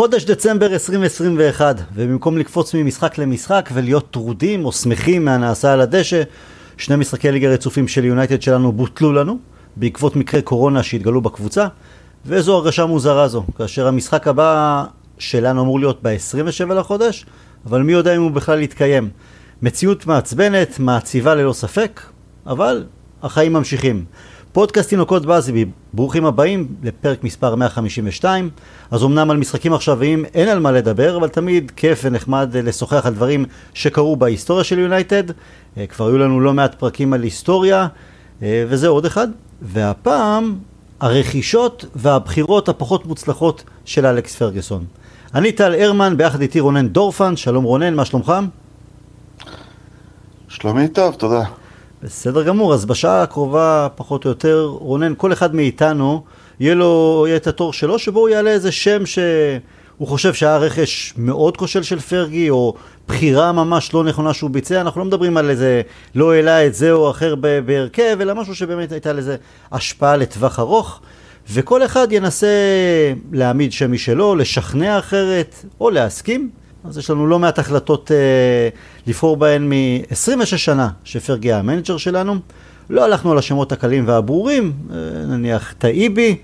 חודש דצמבר 2021, ובמקום לקפוץ ממשחק למשחק ולהיות טרודים או שמחים מהנעשה על הדשא, שני משחקי ליגה רצופים של יונייטד שלנו בוטלו לנו, בעקבות מקרי קורונה שהתגלו בקבוצה, וזו הרגשה מוזרה זו, כאשר המשחק הבא שלנו אמור להיות ב-27 לחודש, אבל מי יודע אם הוא בכלל יתקיים. מציאות מעצבנת, מעציבה ללא ספק, אבל החיים ממשיכים. פודקאסט תינוקות באזיבי, ברוכים הבאים לפרק מספר 152. אז אמנם על משחקים עכשוויים אין על מה לדבר, אבל תמיד כיף ונחמד לשוחח על דברים שקרו בהיסטוריה של יונייטד. אה, כבר היו לנו לא מעט פרקים על היסטוריה, אה, וזה עוד אחד. והפעם, הרכישות והבחירות הפחות מוצלחות של אלכס פרגוסון. אני טל הרמן, ביחד איתי רונן דורפן, שלום רונן, מה שלומך? שלומי טוב, תודה. בסדר גמור, אז בשעה הקרובה, פחות או יותר, רונן, כל אחד מאיתנו, יהיה לו, יהיה את התור שלו, שבו הוא יעלה איזה שם שהוא חושב שהיה רכש מאוד כושל של פרגי, או בחירה ממש לא נכונה שהוא ביצע, אנחנו לא מדברים על איזה, לא העלה את זה או אחר בהרכב, אלא משהו שבאמת הייתה לזה השפעה לטווח ארוך. וכל אחד ינסה להעמיד שם משלו, לשכנע אחרת, או להסכים. אז יש לנו לא מעט החלטות אה, לבחור בהן מ-26 שנה שפרגי המנג'ר שלנו. לא הלכנו על השמות הקלים והברורים, אה, נניח טייבי,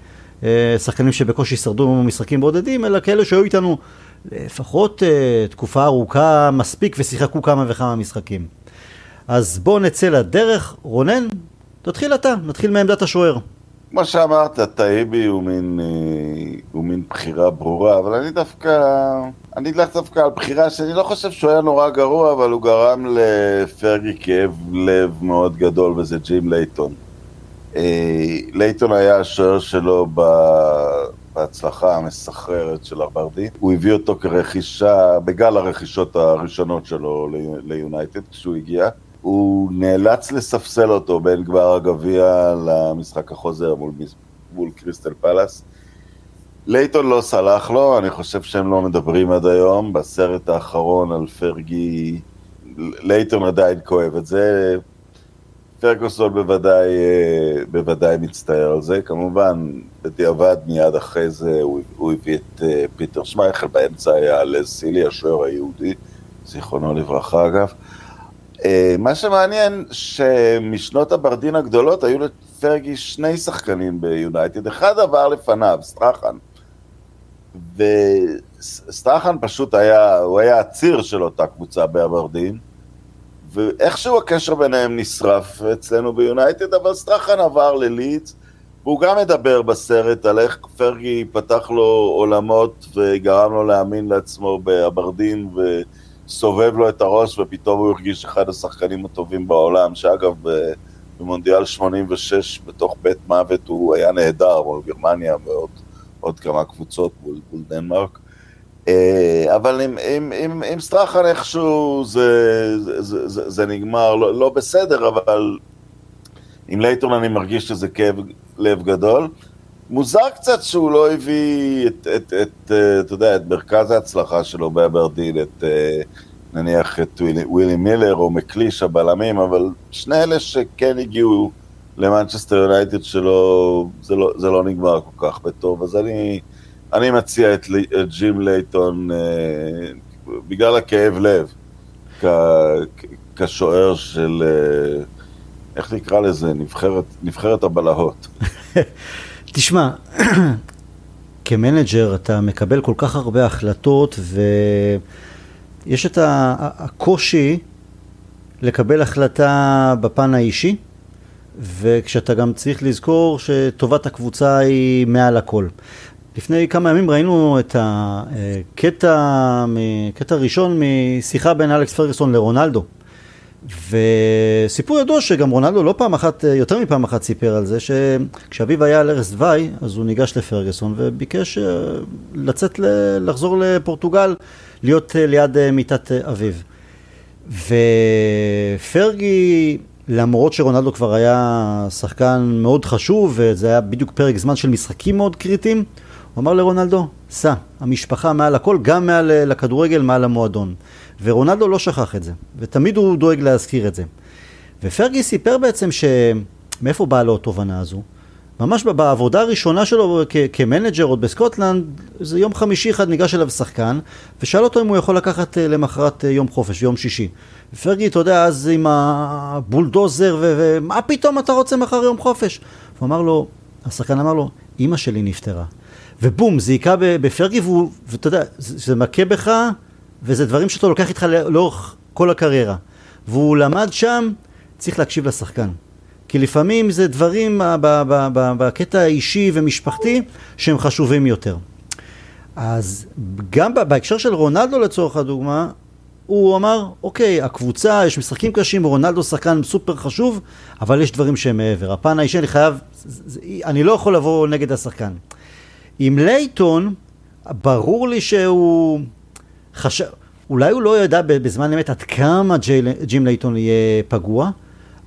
אה, שחקנים שבקושי שרדו במשחקים בודדים, אלא כאלה שהיו איתנו לפחות אה, תקופה ארוכה מספיק ושיחקו כמה וכמה משחקים. אז בואו נצא לדרך. רונן, תתחיל אתה, נתחיל מעמדת השוער. כמו שאמרת, טייבי הוא מין, אה, הוא מין בחירה ברורה, אבל אני דווקא, אני אלך דווקא על בחירה שאני לא חושב שהוא היה נורא גרוע, אבל הוא גרם לפרגי כאב לב מאוד גדול, וזה ג'ים לייטון. אה, לייטון היה השוער שלו בהצלחה המסחררת של אברדין. הוא הביא אותו כרכישה, בגל הרכישות הראשונות שלו ליונייטד כשהוא הגיע. הוא נאלץ לספסל אותו בין גמר הגביע למשחק החוזר מול, מול קריסטל פלאס. לייטון לא סלח לו, אני חושב שהם לא מדברים עד היום. בסרט האחרון על פרגי, לייטון עדיין כואב את זה. פרגוסון בוודאי, אה, בוודאי מצטער על זה. כמובן, בדיעבד מיד אחרי זה הוא, הוא הביא את אה, פיטר שמייכל, באמצע היה לס סילי, השוער היהודי, זיכרונו לברכה אגב. אה, מה שמעניין, שמשנות אברדין הגדולות היו לפרגי שני שחקנים ביונייטד, אחד עבר לפניו, סטרחן. וסטרחן פשוט היה, הוא היה הציר של אותה קבוצה באברדין, ואיכשהו הקשר ביניהם נשרף אצלנו ביונייטד, אבל סטרחן עבר ללידס, והוא גם מדבר בסרט על איך פרגי פתח לו עולמות וגרם לו להאמין לעצמו באברדין, ו... סובב לו את הראש ופתאום הוא הרגיש אחד השחקנים הטובים בעולם, שאגב במונדיאל 86 בתוך בית מוות הוא היה נהדר מול גרמניה ועוד עוד כמה קבוצות מול, מול דנמרק. אה, אבל עם, עם, עם, עם סטרחן איכשהו זה, זה, זה, זה נגמר, לא, לא בסדר, אבל עם לייטון אני מרגיש שזה כאב לב גדול. מוזר קצת שהוא לא הביא את, את, את, אה, אתה יודע, את מרכז ההצלחה שלו באברדין, את אה, נניח את ווילי, ווילי מילר או מקליש הבלמים, אבל שני אלה שכן הגיעו למנצ'סטר יונייטד שלו, זה לא, זה לא נגמר כל כך בטוב, אז אני, אני מציע את, את ג'ים לייטון אה, בגלל הכאב לב, כ, כשוער של, איך נקרא לזה, נבחרת, נבחרת הבלהות. תשמע, כמנג'ר אתה מקבל כל כך הרבה החלטות ויש את הקושי לקבל החלטה בפן האישי וכשאתה גם צריך לזכור שטובת הקבוצה היא מעל הכל. לפני כמה ימים ראינו את הקטע, קטע ראשון משיחה בין אלכס פרגוסון לרונלדו. וסיפור ידוע שגם רונלדו לא פעם אחת, יותר מפעם אחת סיפר על זה, שכשאביו היה על ערש דווי, אז הוא ניגש לפרגוסון וביקש אה, לצאת, לחזור לפורטוגל, להיות אה, ליד אה, מיטת אביו. ופרגי, למרות שרונלדו כבר היה שחקן מאוד חשוב, וזה היה בדיוק פרק זמן של משחקים מאוד קריטיים, הוא אמר לרונלדו, סע, המשפחה מעל הכל, גם מעל לכדורגל, מעל המועדון. ורונלדו לא שכח את זה, ותמיד הוא דואג להזכיר את זה. ופרגי סיפר בעצם שמאיפה באה לו התובנה הזו? ממש בעבודה הראשונה שלו כ- כמנג'ר עוד בסקוטלנד, זה יום חמישי אחד ניגש אליו שחקן, ושאל אותו אם הוא יכול לקחת אה, למחרת אה, יום חופש, יום שישי. פרגי, אתה יודע, אז עם הבולדוזר, ומה פתאום אתה רוצה מחר יום חופש? הוא אמר לו, השחקן אמר לו, אימא שלי נפטרה. ובום, זה היכה בפרגי, ואתה יודע, זה מכה בך, וזה דברים שאתה לוקח איתך לאורך כל הקריירה. והוא למד שם, צריך להקשיב לשחקן. כי לפעמים זה דברים בקטע האישי ומשפחתי שהם חשובים יותר. אז גם בהקשר של רונלדו לצורך הדוגמה, הוא אמר, אוקיי, הקבוצה, יש משחקים קשים, רונלדו שחקן סופר חשוב, אבל יש דברים שהם מעבר. הפן האישי, אני חייב, אני לא יכול לבוא נגד השחקן. עם לייטון, ברור לי שהוא חשב, אולי הוא לא ידע בזמן אמת עד כמה ג'ים לייטון יהיה פגוע,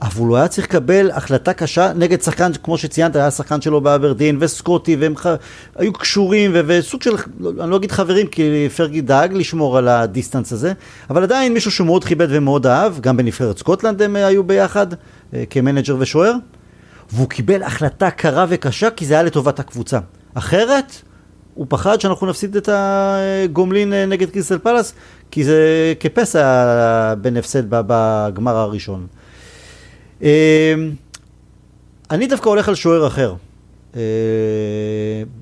אבל הוא היה צריך לקבל החלטה קשה נגד שחקן, כמו שציינת, היה שחקן שלו באברדין הסקוטית, והם ח... היו קשורים, ו... וסוג של, אני לא אגיד חברים, כי פרגי דאג לשמור על הדיסטנס הזה, אבל עדיין מישהו שהוא מאוד כיבד ומאוד אהב, גם בנבחרת סקוטלנד הם היו ביחד, אה, כמנג'ר ושוער, והוא קיבל החלטה קרה וקשה, כי זה היה לטובת הקבוצה. אחרת, הוא פחד שאנחנו נפסיד את הגומלין אה, נגד קריסטל פלאס, כי זה כפסע בין הפסד בגמר הראשון. אמ, אני דווקא הולך על שוער אחר, אה,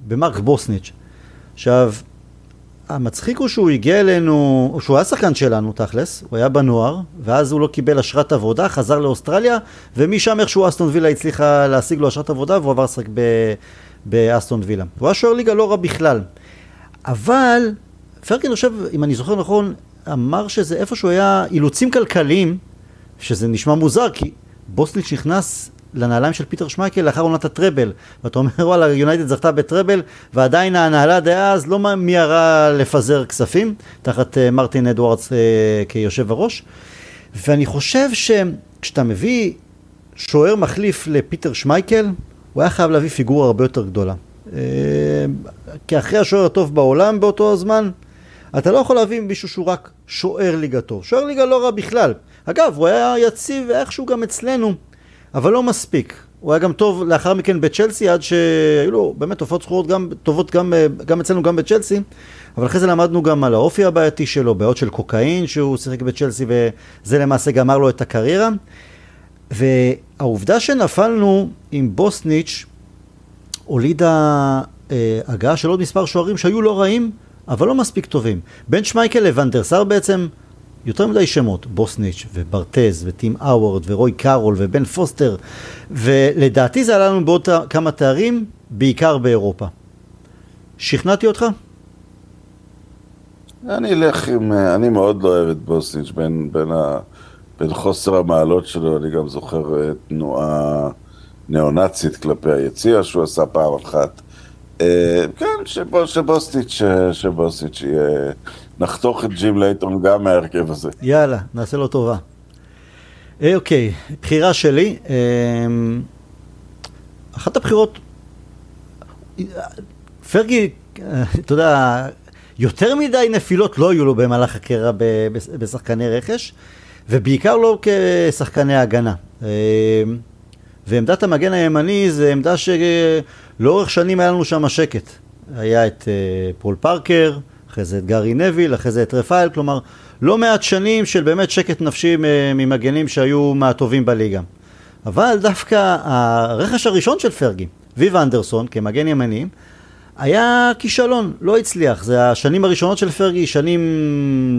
במרק בוסניץ'. עכשיו, המצחיק הוא שהוא הגיע אלינו, שהוא היה שחקן שלנו תכלס, הוא היה בנוער, ואז הוא לא קיבל אשרת עבודה, חזר לאוסטרליה, ומשם איכשהו אסטון וילה הצליחה להשיג לו אשרת עבודה, והוא עבר לשחק באסטון וילה. הוא היה שוער ליגה לא רע בכלל. אבל, פרקין, חושב, אם אני זוכר נכון, אמר שזה איפשהו היה אילוצים כלכליים, שזה נשמע מוזר, כי בוסליץ' נכנס לנעליים של פיטר שמייקל לאחר עונת הטראבל ואתה אומר וואלה יונייטד זכתה בטראבל ועדיין ההנהלה דאז לא מיהרה לפזר כספים תחת uh, מרטין אדוארדס uh, כיושב הראש ואני חושב שכשאתה מביא שוער מחליף לפיטר שמייקל הוא היה חייב להביא פיגורה הרבה יותר גדולה uh, כי אחרי השוער הטוב בעולם באותו הזמן אתה לא יכול להביא מישהו שהוא רק שוער ליגה טוב שוער ליגה לא רע בכלל אגב, הוא היה יציב איכשהו גם אצלנו, אבל לא מספיק. הוא היה גם טוב לאחר מכן בצ'לסי, עד שהיו לו באמת תופעות זכורות גם, טובות גם, גם אצלנו, גם בצ'לסי, אבל אחרי זה למדנו גם על האופי הבעייתי שלו, בעיות של קוקאין שהוא שיחק בצ'לסי, וזה למעשה גמר לו את הקריירה. והעובדה שנפלנו עם בוסניץ' הולידה אה, הגעה של עוד מספר שוערים שהיו לא רעים, אבל לא מספיק טובים. בין שמייכל לוואן דר סאר בעצם יותר מדי שמות, בוסניץ' וברטז וטים האוורד ורוי קארול ובן פוסטר ולדעתי זה עלה לנו בעוד כמה תארים, בעיקר באירופה. שכנעתי אותך? אני אלך עם, אני מאוד לא אוהב את בוסניץ' בין, בין, ה, בין חוסר המעלות שלו, אני גם זוכר אה, תנועה ניאו-נאצית כלפי היציע שהוא עשה פעם אחת. אה, כן, שבוסניץ', שבוסניץ' יהיה... נחתוך את ג'ים לייטון גם מההרכב הזה. יאללה, נעשה לו טובה. אה, אוקיי, בחירה שלי. אה, אחת הבחירות, פרגי, אה, אתה יודע, יותר מדי נפילות לא היו לו במהלך הקרע בשחקני רכש, ובעיקר לא כשחקני הגנה. ועמדת המגן הימני זה עמדה שלאורך שנים היה לנו שם שקט. היה את פול פארקר, אחרי זה את גארי נביל, אחרי זה את רפאל, כלומר לא מעט שנים של באמת שקט נפשי ממגנים שהיו מהטובים בליגה. אבל דווקא הרכש הראשון של פרגי, ויב אנדרסון כמגן ימני, היה כישלון, לא הצליח. זה השנים הראשונות של פרגי, שנים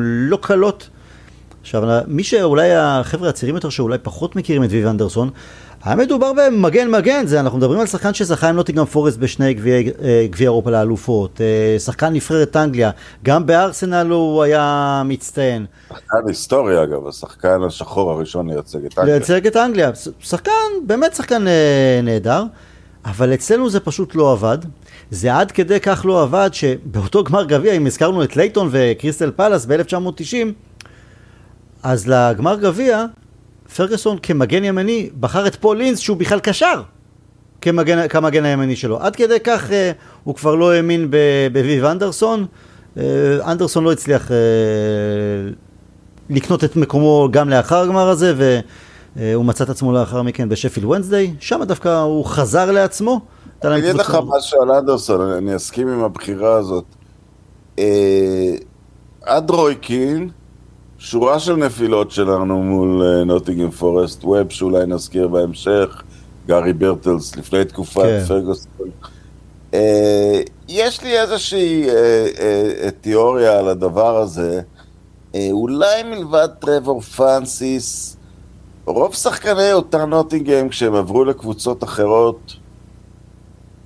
לא קלות. עכשיו, מי שאולי החבר'ה הצעירים יותר שאולי פחות מכירים את ויב אנדרסון, היה מדובר במגן מגן, זה, אנחנו מדברים על שחקן שזכה עם נוטיגרם פורסט בשני גביעי אה, אירופה לאלופות, אה, שחקן נבחרת אנגליה, גם בארסנל הוא היה מצטיין. שחקן היסטורי אגב, השחקן השחור הראשון לייצג את אנגליה. לייצג את אנגליה, שחקן, באמת שחקן אה, נהדר, אבל אצלנו זה פשוט לא עבד. זה עד כדי כך לא עבד שבאותו גמר גביע, אם הזכרנו את לייטון וקריסטל פלאס ב-1990, אז לגמר גביע פרגוסון כמגן ימני בחר את פול אינס שהוא בכלל קשר כמגן, כמגן הימני שלו. עד כדי כך אה, הוא כבר לא האמין בוויב אנדרסון. אה, אנדרסון לא הצליח אה, לקנות את מקומו גם לאחר הגמר הזה והוא מצא את עצמו לאחר מכן בשפיל ונסדיי. שם דווקא הוא חזר לעצמו אני אגיד לך משהו על אנדרסון, אני אסכים עם הבחירה הזאת. אה, עד רויקין, שורה של נפילות שלנו מול נוטיגן פורסט, ווב שאולי נזכיר בהמשך, גארי ברטלס לפני תקופת כן. פרגוסון. אה, יש לי איזושהי תיאוריה על הדבר הזה. אולי מלבד טרוור פרנסיס, רוב שחקני אותה נוטינגהם, כשהם עברו לקבוצות אחרות,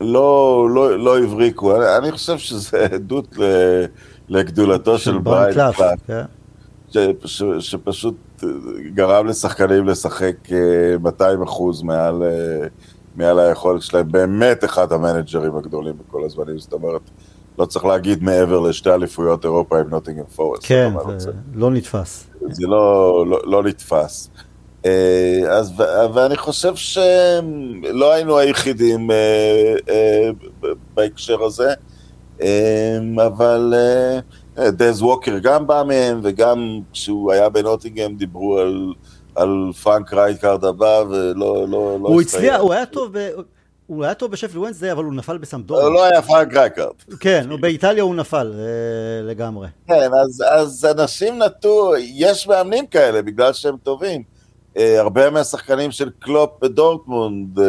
לא, לא, לא הבריקו. אני, אני חושב שזה עדות לגדולתו של, של בריין קלאף, כן. ש, שפשוט גרם לשחקנים לשחק 200 אה, אחוז מעל, אה, מעל היכולת שלהם. באמת אחד המנג'רים הגדולים בכל הזמנים, זאת אומרת, לא צריך להגיד מעבר לשתי אליפויות אירופה עם נוטינגהאם פורסט. כן, זה לא נתפס. זה לא, לא, לא נתפס. אה, אז, ואני חושב שלא היינו היחידים אה, אה, בהקשר הזה, אבל דס ווקר גם בא מהם, וגם כשהוא היה בנוטינגהם דיברו על, על פרנק רייקארד הבא, ולא לא, לא הוא הצליח, הוא היה טוב ב... הוא היה טוב בשפילד וונסדיי, אבל הוא נפל בסמפדוריה. הוא לא היה פרנק רייקארד. כן, באיטליה הוא נפל לגמרי. כן, אז, אז אנשים נטו, יש מאמנים כאלה, בגלל שהם טובים. אה, הרבה מהשחקנים של קלופ בדורטמונד אה,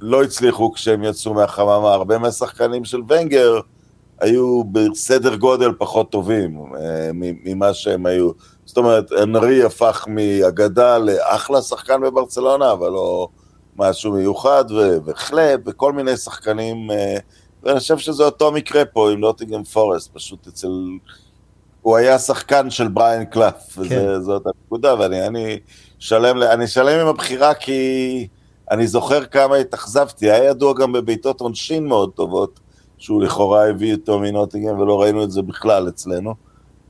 לא הצליחו כשהם יצאו מהחממה, הרבה מהשחקנים של ונגר היו בסדר גודל פחות טובים אה, ממה שהם היו. זאת אומרת, אנרי הפך מאגדה לאחלה שחקן בברצלונה, אבל לא משהו מיוחד, וחלב, וכל מיני שחקנים, ואני חושב שזה אותו מקרה פה עם נוטיגם פורסט, פשוט אצל הוא היה שחקן של בריין קלף, כן. וזאת הנקודה, ואני אני שלם, אני שלם עם הבחירה כי אני זוכר כמה התאכזבתי, היה ידוע גם בבעיטות עונשין מאוד טובות, שהוא לכאורה הביא אותו מנוטינגהם ולא ראינו את זה בכלל אצלנו.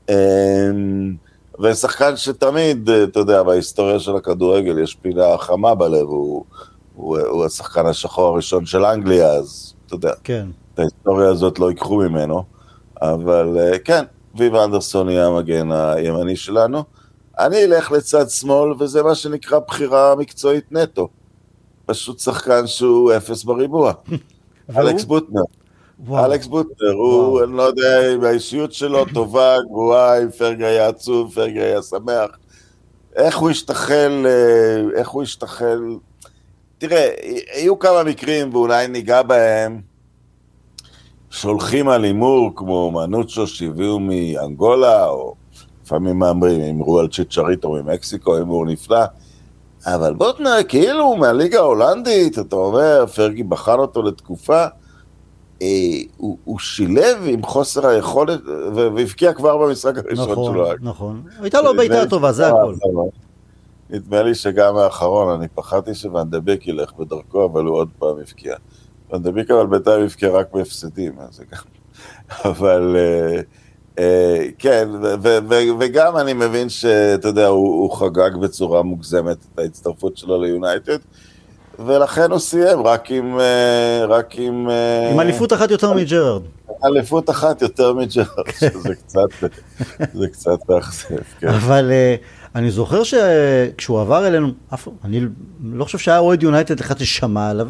אמ, ושחקן שתמיד, אתה יודע, בהיסטוריה של הכדורגל יש פינה חמה בלב, הוא, הוא, הוא השחקן השחור הראשון של אנגליה, אז אתה יודע, כן. את ההיסטוריה הזאת לא ייקחו ממנו, אבל אה, כן, ויב אנדרסון יהיה המגן הימני שלנו. אני אלך לצד שמאל, וזה מה שנקרא בחירה מקצועית נטו. פשוט שחקן שהוא אפס בריבוע. אלכס בוטנר. אלכס בוטנר, הוא, אני לא יודע אם האישיות שלו טובה, גרועה, אם פרגי היה עצוב, פרגי היה שמח. איך הוא השתחל, אה, איך הוא השתחל... תראה, היו כמה מקרים, ואולי ניגע בהם, שולחים על הימור כמו מנוצ'ו שהביאו מאנגולה, או לפעמים מהמרים, הימרו על צ'יצ'ריטו ממקסיקו, הימור נפלא. אבל בוטנר כאילו מהליגה ההולנדית, אתה אומר, פרגי בחן אותו לתקופה, הוא, הוא שילב עם חוסר היכולת, והבקיע כבר במשחק הראשון נכון, שלו. נכון, נכון. הייתה לו בעיטה טובה, זה הכל. נדמה לי שגם האחרון, אני פחדתי שוונדבק ילך בדרכו, אבל הוא עוד פעם הבקיע. ונדביק אבל בינתיים יבכה רק בהפסדים, אז זה גם... אבל אה, אה, כן, וגם אני מבין שאתה יודע, הוא חגג בצורה מוגזמת את ההצטרפות שלו ליונייטד. ולכן הוא סיים רק עם... אה, רק עם... עם אליפות אחת יותר מג'רארד. אליפות אחת יותר מג'רארד, שזה קצת, זה קצת מאכזב, כן. אבל אני זוכר שכשהוא עבר אלינו, אני לא חושב שהיה אוהד יונייטד אחד ששמע עליו.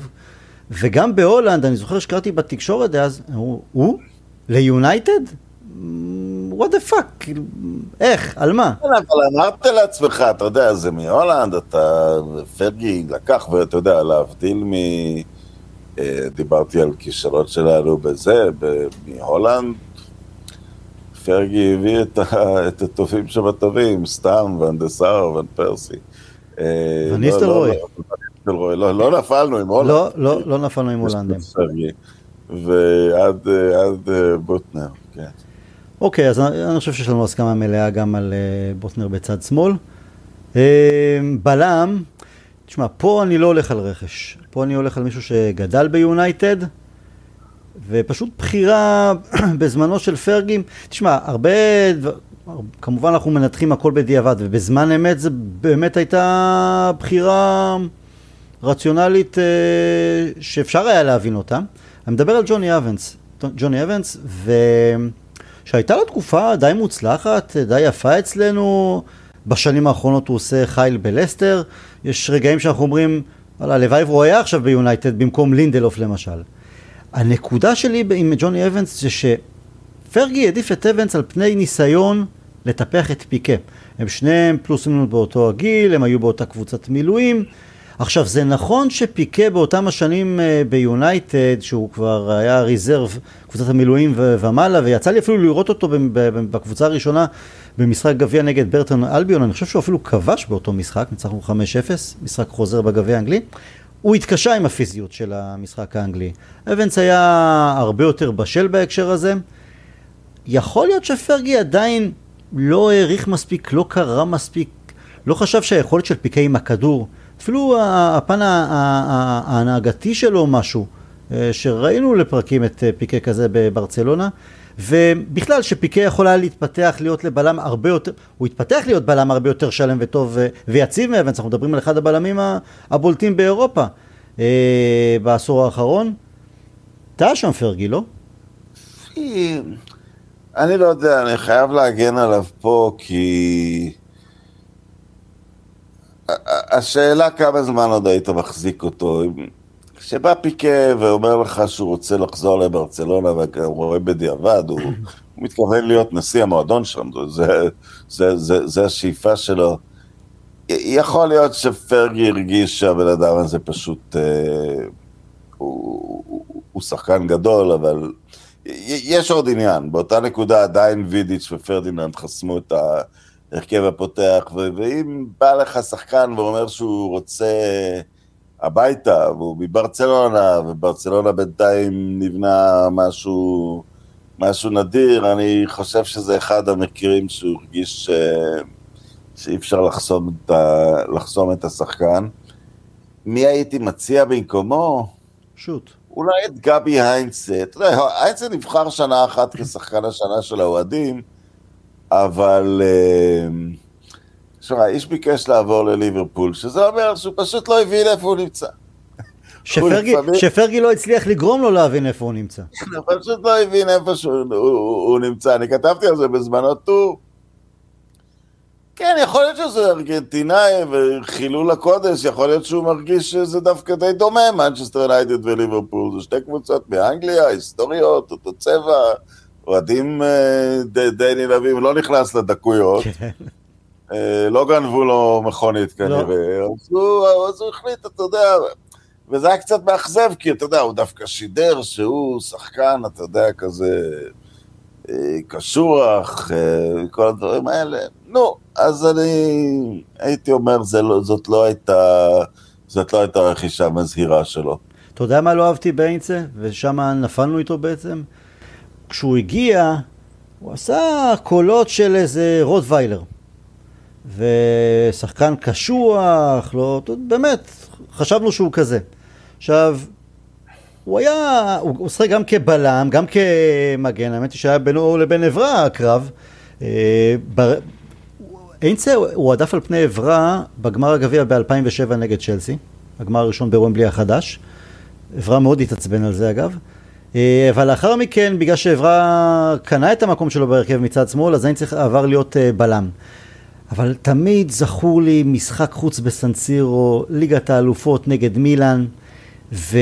וגם בהולנד, אני זוכר שקראתי בתקשורת אז, הוא? ליונייטד? What the fuck, כאילו, איך, על מה? כן, אבל אמרת לעצמך, אתה יודע, זה מהולנד, אתה, פרגי לקח, ואתה יודע, להבדיל מ... אה, דיברתי על כישלון שלנו בזה, מהולנד, פרגי הביא את, ה, את הטובים שבטובים, סתם, ואנדסאר, ואן פרסי. וניסטלרוי. לא, לא, לא, לא, לא, נפלנו עם הולנד. לא, לא, לא נפלנו עם הולנדים. ועד אה, בוטנר, כן. אוקיי, אז אני חושב שיש לנו הסכמה מלאה גם על אה, בוטנר בצד שמאל. אה, בלם, תשמע, פה אני לא הולך על רכש. פה אני הולך על מישהו שגדל ביונייטד, ופשוט בחירה בזמנו של פרגים. תשמע, הרבה, כמובן אנחנו מנתחים הכל בדיעבד, ובזמן אמת זה באמת הייתה בחירה רציונלית אה, שאפשר היה להבין אותה. אני מדבר על ג'וני אבנס, ג'וני אבנס, ושהייתה לו תקופה די מוצלחת, די יפה אצלנו. בשנים האחרונות הוא עושה חייל בלסטר. יש רגעים שאנחנו אומרים, וואלה, הלוואי והוא היה עכשיו ביונייטד במקום לינדלוף למשל. הנקודה שלי עם ג'וני אבנס זה שפרגי העדיף את אבנס על פני ניסיון לטפח את פיקה. הם שניהם פלוס מינוס באותו הגיל, הם היו באותה קבוצת מילואים. עכשיו, זה נכון שפיקה באותם השנים אה, ביונייטד, שהוא כבר היה reserve, קבוצת המילואים ומעלה, ויצא לי אפילו לראות אותו בקבוצה הראשונה במשחק גביע נגד ברטון אלביון, אני חושב שהוא אפילו כבש באותו משחק, ניצחנו 5-0, משחק חוזר בגביע האנגלי. הוא התקשה עם הפיזיות של המשחק האנגלי. אבנס היה הרבה יותר בשל בהקשר הזה. יכול להיות שפרגי עדיין לא העריך מספיק, לא קרא מספיק, לא חשב שהיכולת של פיקי עם הכדור, אפילו הפן ההנהגתי שלו משהו, אה, שראינו לפרקים את אה, פיקה כזה בברצלונה, ובכלל שפיקה יכול היה להתפתח להיות לבלם הרבה יותר, הוא התפתח להיות בלם הרבה יותר שלם וטוב אה, ויציב מאבנס, אנחנו מדברים על אחד הבלמים הבולטים באירופה בעשור האחרון. אתה שם פרגי, לא? אני לא יודע, אני חייב להגן עליו פה כי... השאלה כמה זמן עוד היית מחזיק אותו. כשבא פיקה ואומר לך שהוא רוצה לחזור לברצלונה והוא רואה בדיעבד, הוא, הוא מתכוון להיות נשיא המועדון שם, זה, זה, זה, זה השאיפה שלו. יכול להיות שפרגי הרגיש שהבן אדם הזה פשוט... אה, הוא, הוא, הוא שחקן גדול, אבל יש עוד עניין, באותה נקודה עדיין וידיץ' ופרדיננד חסמו את ההרכב הפותח, ואם בא לך שחקן ואומר שהוא רוצה הביתה, והוא מברצלונה, וברצלונה בינתיים נבנה משהו, משהו נדיר, אני חושב שזה אחד המקרים שהוא הרגיש ש... שאי אפשר לחסום את, ה... לחסום את השחקן. מי הייתי מציע במקומו? שוט. אולי את גבי היינצה, אתה יודע, היינצה נבחר שנה אחת כשחקן השנה של האוהדים, אבל... תשמע, איש ביקש לעבור לליברפול, שזה אומר שהוא פשוט לא הבין איפה הוא נמצא. שפרגי, לפעמים... שפרגי לא הצליח לגרום לו להבין איפה הוא נמצא. הוא פשוט לא הבין איפה שהוא הוא, הוא, הוא נמצא. אני כתבתי על זה בזמנו טור. כן, יכול להיות שזה ארגנטינאי וחילול הקודש, יכול להיות שהוא מרגיש שזה דווקא די דומה, מנצ'סטר יונייטד וליברפול, זה שתי קבוצות מאנגליה, היסטוריות, אותו צבע, אוהדים אה, די, די נלהבים, לא נכנס לדקויות. כן. אה, לא גנבו לו מכונית לא. כנראה. אז, הוא, אז הוא החליט, אתה יודע, וזה היה קצת מאכזב, כי אתה יודע, הוא דווקא שידר שהוא שחקן, אתה יודע, כזה אה, קשוח, כל הדברים האלה. נו, אז אני הייתי אומר, לא, זאת לא הייתה, זאת לא הייתה רכישה מזהירה שלו. אתה יודע מה לא אהבתי באינצה? ושם נפלנו איתו בעצם? כשהוא הגיע, הוא עשה קולות של איזה רוטוויילר. ושחקן קשוח, לא, באמת, חשבנו שהוא כזה. עכשיו, הוא היה, הוא משחק גם כבלם, גם כמגן, האמת היא שהיה בינו לבין עברה הקרב. אה, איינצה הוא עדף על פני עברה בגמר הגביע ב-2007 נגד צ'לסי, הגמר הראשון בוומבלי החדש. עברה מאוד התעצבן על זה אגב. אה, אבל לאחר מכן, בגלל שעברה קנה את המקום שלו בהרכב מצד שמאל, אז איינצה עבר להיות אה, בלם. אבל תמיד זכור לי משחק חוץ בסנסירו, ליגת האלופות נגד מילאן, ו...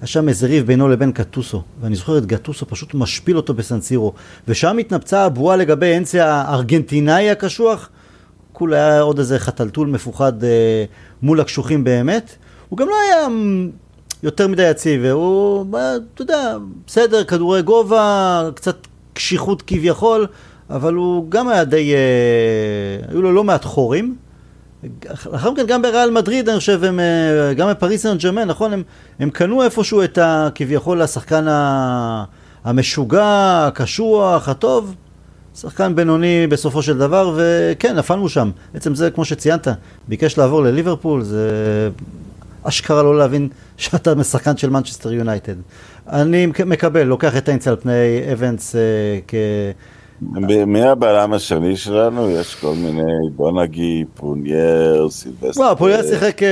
היה שם איזה ריב בינו לבין גטוסו, ואני זוכר את גטוסו פשוט משפיל אותו בסנסירו, ושם התנפצה הבועה לגבי אנסיה הארגנטינאי הקשוח, כולה היה עוד איזה חתלתול מפוחד אה, מול הקשוחים באמת, הוא גם לא היה יותר מדי יציב, הוא, אתה יודע, בסדר, כדורי גובה, קצת קשיחות כביכול, אבל הוא גם היה די, אה, היו לו לא מעט חורים. לאחר מכן גם בריאל מדריד, אני חושב, הם, אה, גם בפריס סן ג'רמן, נכון? הם, הם קנו איפשהו את ה... כביכול השחקן המשוגע, הקשוח, הטוב. שחקן בינוני בסופו של דבר, וכן, נפלנו שם. בעצם זה, כמו שציינת, ביקש לעבור לליברפול, זה אשכרה לא להבין שאתה משחקן של מנצ'סטר יונייטד. אני מקבל, לוקח את היינצה על פני אבנס אה, כ... מי הבלם השני שלנו? יש כל מיני, בוא נגיד, פרונייר, סילבסטר. לא, פרונייר שיחק אה,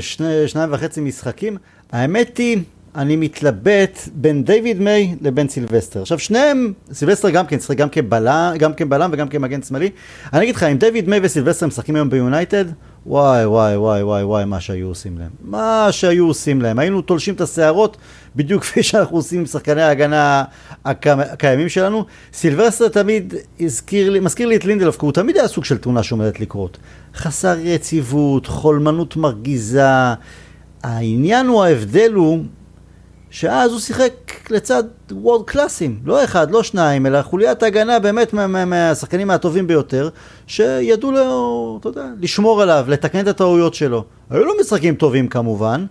שני, שניים וחצי משחקים. האמת היא, אני מתלבט בין דיוויד מיי לבין סילבסטר. עכשיו שניהם, סילבסטר גם כן שיחק גם כבלם, גם כבלם וגם כמגן שמאלי. אני אגיד לך, אם דיוויד מיי וסילבסטר משחקים היום ביונייטד, וואי, וואי, וואי, וואי, וואי, מה שהיו עושים להם. מה שהיו עושים להם. היינו תולשים את השערות, בדיוק כפי שאנחנו עושים עם שחקני ההגנה הקיימים שלנו. סילבסטר תמיד הזכיר לי, מזכיר לי את לינדלוף, כי הוא תמיד היה סוג של תאונה שעומדת לקרות. חסר יציבות, חולמנות מרגיזה. העניין הוא, ההבדל הוא, שאז הוא שיחק לצד world class ים, לא אחד, לא שניים, אלא חוליית הגנה באמת מהשחקנים הטובים ביותר, שידעו לו, אתה יודע, לשמור עליו, לתקן את הטעויות שלו. היו לו משחקים טובים כמובן,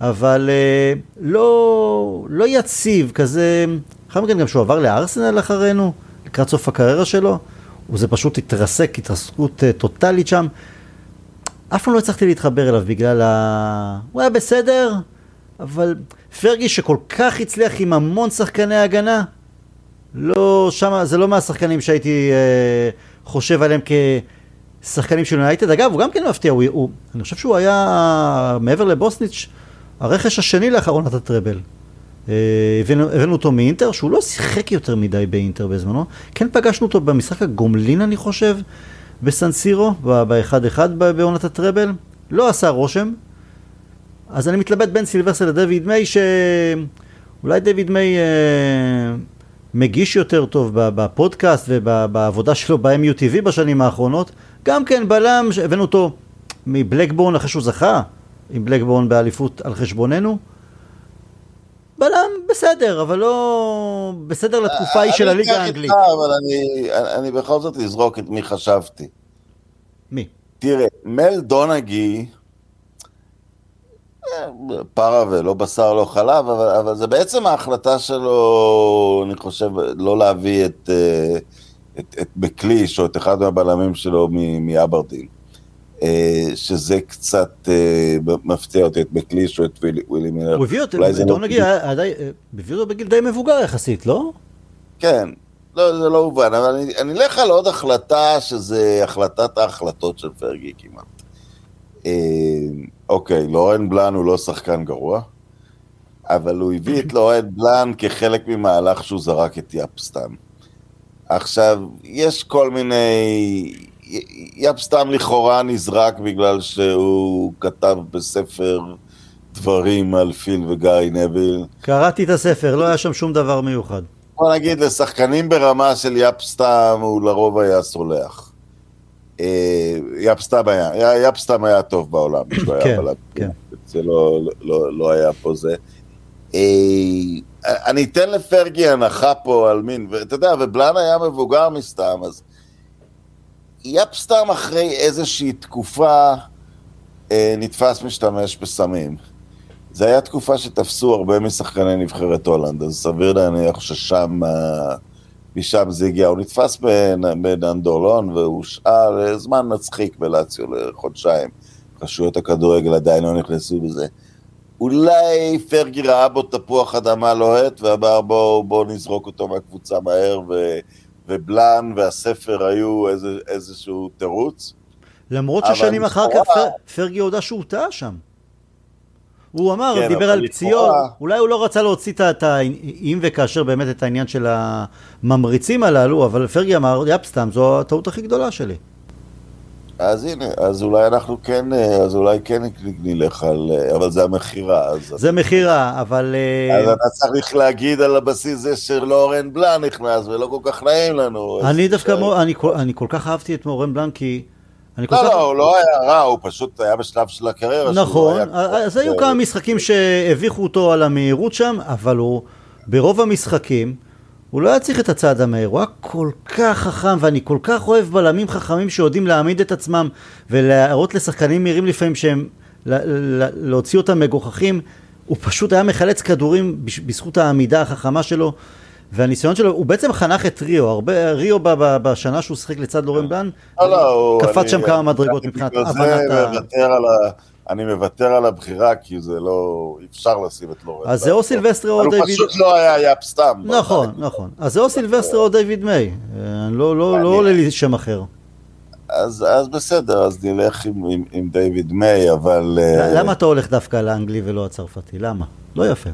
אבל אה, לא, לא יציב, כזה, אחר מכן גם שהוא עבר לארסנל אחרינו, לקראת סוף הקריירה שלו, וזה פשוט התרסק, התרסקות אה, טוטאלית שם. אף פעם לא הצלחתי להתחבר אליו בגלל ה... הוא היה בסדר, אבל פרגי שכל כך הצליח עם המון שחקני הגנה, לא, שמה, זה לא מהשחקנים שהייתי אה, חושב עליהם כשחקנים של יונייטד. אגב, הוא גם כן מפתיע, הוא, הוא, אני חושב שהוא היה, מעבר לבוסניץ', הרכש השני לאחר עונת ה treble. אה, הבאנו, הבאנו אותו מאינטר, שהוא לא שיחק יותר מדי באינטר בזמנו. כן פגשנו אותו במשחק הגומלין, אני חושב, בסן סירו, ב-1-1 בעונת ה treble. לא עשה רושם, אז אני מתלבט בין סילבסטר לדויד מיי, שאולי דויד מיי אה, מגיש יותר טוב בפודקאסט ובעבודה שלו ב-MUTV בשנים האחרונות. גם כן בלם, הבאנו אותו מבלקבורן אחרי שהוא זכה עם בלקבורן באליפות על חשבוננו. בלם בסדר, אבל לא בסדר לתקופה ההיא של הליגה האנגלית. אבל אני, אני בכל זאת אזרוק את מי חשבתי. מי? תראה, מל דונגי פרה ולא בשר לא חלב, אבל, אבל זה בעצם ההחלטה שלו, אני חושב, לא להביא את, אה, את, את בקליש או את אחד מהבלמים שלו מאברדין. אה, שזה קצת אה, מפתיע אותי, את בקליש או את ווילי מילר. הוא הביא אותו, בוא נגיד, הביא אותו בגיל די מבוגר יחסית, לא? כן, לא, זה לא הובן, אבל אני, אני אלך על עוד החלטה, שזה החלטת ההחלטות של פרגי כמעט. אוקיי, לורן בלאן הוא לא שחקן גרוע, אבל הוא הביא את לורן בלאן כחלק ממהלך שהוא זרק את יפסטם. עכשיו, יש כל מיני... יפסטם לכאורה נזרק בגלל שהוא כתב בספר דברים על פיל וגיא נביל. קראתי את הספר, לא היה שם שום דבר מיוחד. בוא נגיד, לשחקנים ברמה של יפסטם הוא לרוב היה סולח. אה, יפסטם היה, יפסטם היה טוב בעולם, כן, כן. זה לא, לא, לא היה פה זה. אה, אני אתן לפרגי הנחה פה על מין, ואתה יודע, ובלן היה מבוגר מסתם, אז יפסטם אחרי איזושהי תקופה אה, נתפס משתמש בסמים. זו הייתה תקופה שתפסו הרבה משחקני נבחרת הולנד, אז סביר להניח ששם... משם זה הגיע, הוא נתפס בננדורלון והושאר זמן מצחיק בלציו לחודשיים. רשויות הכדורגל עדיין לא נכנסו לזה. אולי פרגי ראה בו תפוח אדמה לוהט ואמר בואו בוא נזרוק אותו מהקבוצה מהר ו, ובלן והספר היו איזה, איזשהו תירוץ. למרות ששנים אחר כך פר, פרגי הודה שהוא טעה שם. הוא אמר, כן, דיבר על פציעות, אולי הוא לא רצה להוציא את ה... אם וכאשר באמת את העניין של הממריצים הללו, אבל פרגי אמר, יפ סתם, זו הטעות הכי גדולה שלי. אז הנה, אז אולי אנחנו כן, אז אולי כן נלך על, אבל זה המכירה. זה מכירה, אבל... אה, אז אתה צריך להגיד על הבסיס זה שלאורן בלאן נכנס, ולא כל כך נעים לנו. אני דווקא, אני, אני כל כך אהבתי את אורן בלאן, כי... לא. לא, הוא לא היה רע, הוא פשוט היה בשלב של הקריירה נכון, אז היו כמה משחקים שהביכו אותו על המהירות שם, אבל הוא, ברוב המשחקים, הוא לא היה צריך את הצעד המהיר, הוא היה כל כך חכם, ואני כל כך אוהב בלמים חכמים שיודעים להעמיד את עצמם ולהראות לשחקנים מהירים לפעמים שהם, להוציא אותם מגוחכים, הוא פשוט היה מחלץ כדורים בזכות העמידה החכמה שלו. והניסיון שלו, הוא בעצם חנך את ריו, הרבה, ריו בשנה שהוא שיחק לצד לורן בלן, לא, לא, קפץ שם כמה מדרגות מבחינת הבנת ה... אני מוותר על הבחירה, כי זה לא, אפשר לשים את לורן. אז זה או סילבסטר או דיוויד... הוא פשוט לא היה יאפ סטאם. נכון, נכון. אז זה או סילבסטר או דיוויד מיי. אה, לא, לא, עולה לי שם אחר. אז, אז בסדר, אז נלך עם, עם, עם דיוויד מיי, אבל... אה, למה אתה הולך דווקא לאנגלי ולא הצרפתי? למה? לא יפה.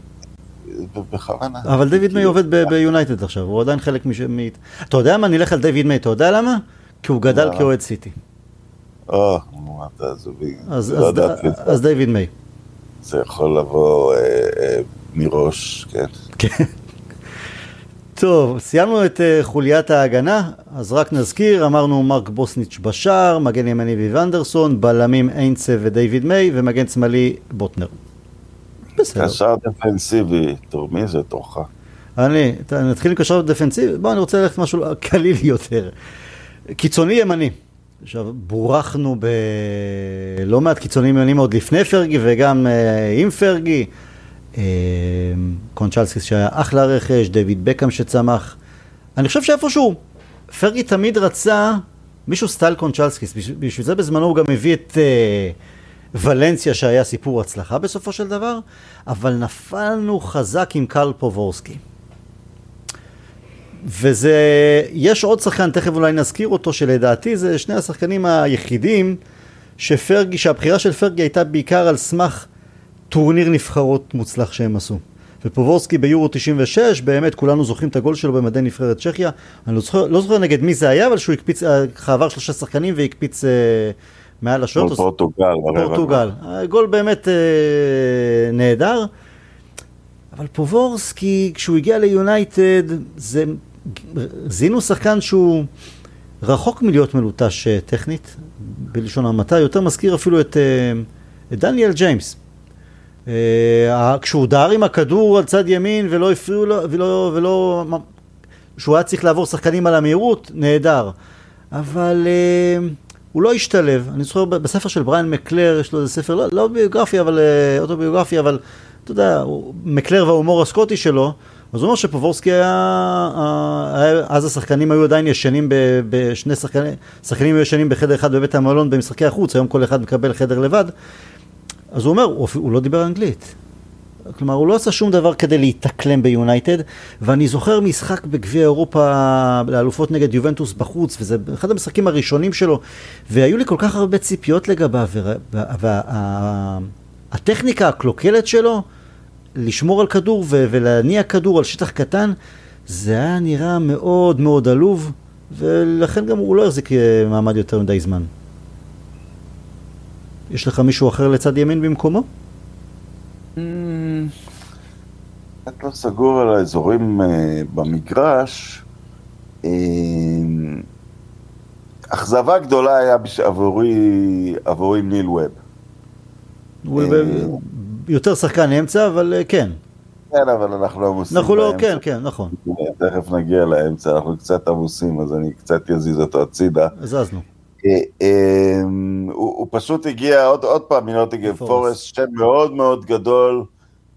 בכוונה. אבל דיוויד מיי עובד ביונייטד עכשיו, הוא עדיין חלק מ... אתה יודע מה? נלך על דיוויד מיי, אתה יודע למה? כי הוא גדל כאוהד סיטי. או, אמרת, אז, אז, לא דיוויד מיי. זה יכול לבוא אה, אה, מראש, כן. כן. טוב, סיימנו את uh, חוליית ההגנה, אז רק נזכיר, אמרנו מרק בוסניץ' בשער, מגן ימני ויוונדרסון, בלמים איינצה ודייוויד מיי, ומגן שמאלי בוטנר. בסדר. קשר דפנסיבי, תור מי זה תורך? אני, נתחיל עם קשר דפנסיבי, בוא אני רוצה ללכת משהו קליל יותר. קיצוני ימני. עכשיו, בורכנו בלא מעט קיצונים ימניים עוד לפני פרגי וגם uh, עם פרגי. Uh, קונצ'לסקיס שהיה אחלה רכש, דויד בקאם שצמח. אני חושב שאיפשהו, פרגי תמיד רצה מישהו סטייל קונצ'לסקיס, בשביל זה בזמנו הוא גם הביא את... Uh, ולנסיה שהיה סיפור הצלחה בסופו של דבר, אבל נפלנו חזק עם קרל פובורסקי. וזה, יש עוד שחקן, תכף אולי נזכיר אותו, שלדעתי זה שני השחקנים היחידים שפרגי, שהבחירה של פרגי הייתה בעיקר על סמך טורניר נבחרות מוצלח שהם עשו. ופובורסקי ביורו 96, באמת כולנו זוכרים את הגול שלו במדי נבחרת צ'כיה. אני לא זוכר, לא זוכר נגד מי זה היה, אבל שהוא הקפיץ, עבר שלושה שחקנים והקפיץ אה, מעל השוער. גול פורטוגל. פורטוגל. גול באמת אה, נהדר. אבל פובורסקי, כשהוא הגיע ליונייטד, זה... זיהינו שחקן שהוא רחוק מלהיות מלוטש אה, טכנית, בלשון המעטה, יותר מזכיר אפילו את, אה, את דניאל ג'יימס. כשהוא דהר עם הכדור על צד ימין ולא הפריעו לו, ולא, ולא, שהוא היה צריך לעבור שחקנים על המהירות, נהדר. אבל הוא לא השתלב. אני זוכר בספר של בריין מקלר, יש לו איזה ספר, לא, לא ביוגרפי, אבל אה, אוטוביוגרפי, אבל אתה יודע, מקלר וההומור הסקוטי שלו, אז הוא אומר שפובורסקי היה, אז השחקנים היו עדיין ישנים בשני שחקנים, שחקנים היו ישנים בחדר אחד בבית המלון במשחקי החוץ, היום כל אחד מקבל חדר לבד. אז הוא אומר, הוא, הוא לא דיבר אנגלית. כלומר, הוא לא עשה שום דבר כדי להתאקלם ביונייטד, ואני זוכר משחק בגביע אירופה לאלופות נגד יובנטוס בחוץ, וזה אחד המשחקים הראשונים שלו, והיו לי כל כך הרבה ציפיות לגביו, והטכניקה הקלוקלת שלו, לשמור על כדור ולהניע כדור על שטח קטן, זה היה נראה מאוד מאוד עלוב, ולכן גם הוא לא החזיק אה, מעמד יותר מדי זמן. יש לך מישהו אחר לצד ימין במקומו? קצת לא סגור על האזורים אה, במגרש. אה, אכזבה גדולה היה עבורי, עבורי ניל ווב. אה, יותר שחקן אמצע, אבל כן. כן, אבל אנחנו לא עמוסים אנחנו לא, כן, כן, נכון. תכף נגיע לאמצע, אנחנו קצת עמוסים, אז אני קצת אזיז אותו הצידה. הזזנו. הוא פשוט הגיע, עוד פעם, מנוטיגן פורסט, שם מאוד מאוד גדול.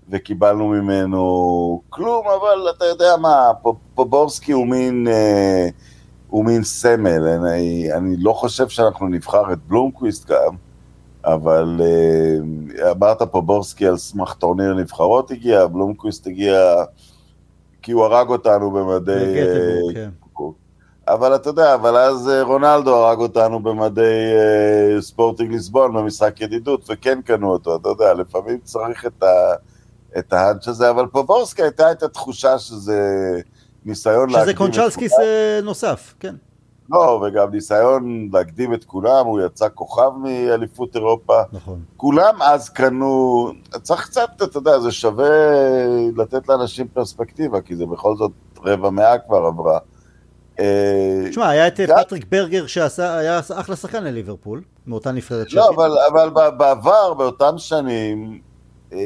וקיבלנו ממנו כלום, אבל אתה יודע מה, פובורסקי הוא מין, אה, הוא מין סמל, אני, אני לא חושב שאנחנו נבחר את בלומקוויסט גם, אבל אה, אמרת פובורסקי על סמך טורניר נבחרות הגיע, בלומקוויסט הגיע כי הוא הרג אותנו במדי... אה, כן. אבל אתה יודע, אבל אז אה, רונלדו הרג אותנו במדי אה, ספורטינג ליסבון במשחק ידידות, וכן קנו אותו, אתה יודע, לפעמים צריך את ה... את ה hunch הזה, אבל פובורסקי הייתה את התחושה שזה ניסיון להקדים... שזה קונצ'לסקיס נוסף, כן. לא, וגם ניסיון להקדים את כולם, הוא יצא כוכב מאליפות אירופה. נכון. כולם אז קנו, צריך קצת, אתה יודע, זה שווה לתת לאנשים פרספקטיבה, כי זה בכל זאת רבע מאה כבר עברה. תשמע, אה, היה את פטריק ברגר שהיה אחלה שחקן לליברפול, מאותה נבחרת לא, אבל בעבר, באותם שנים, אה,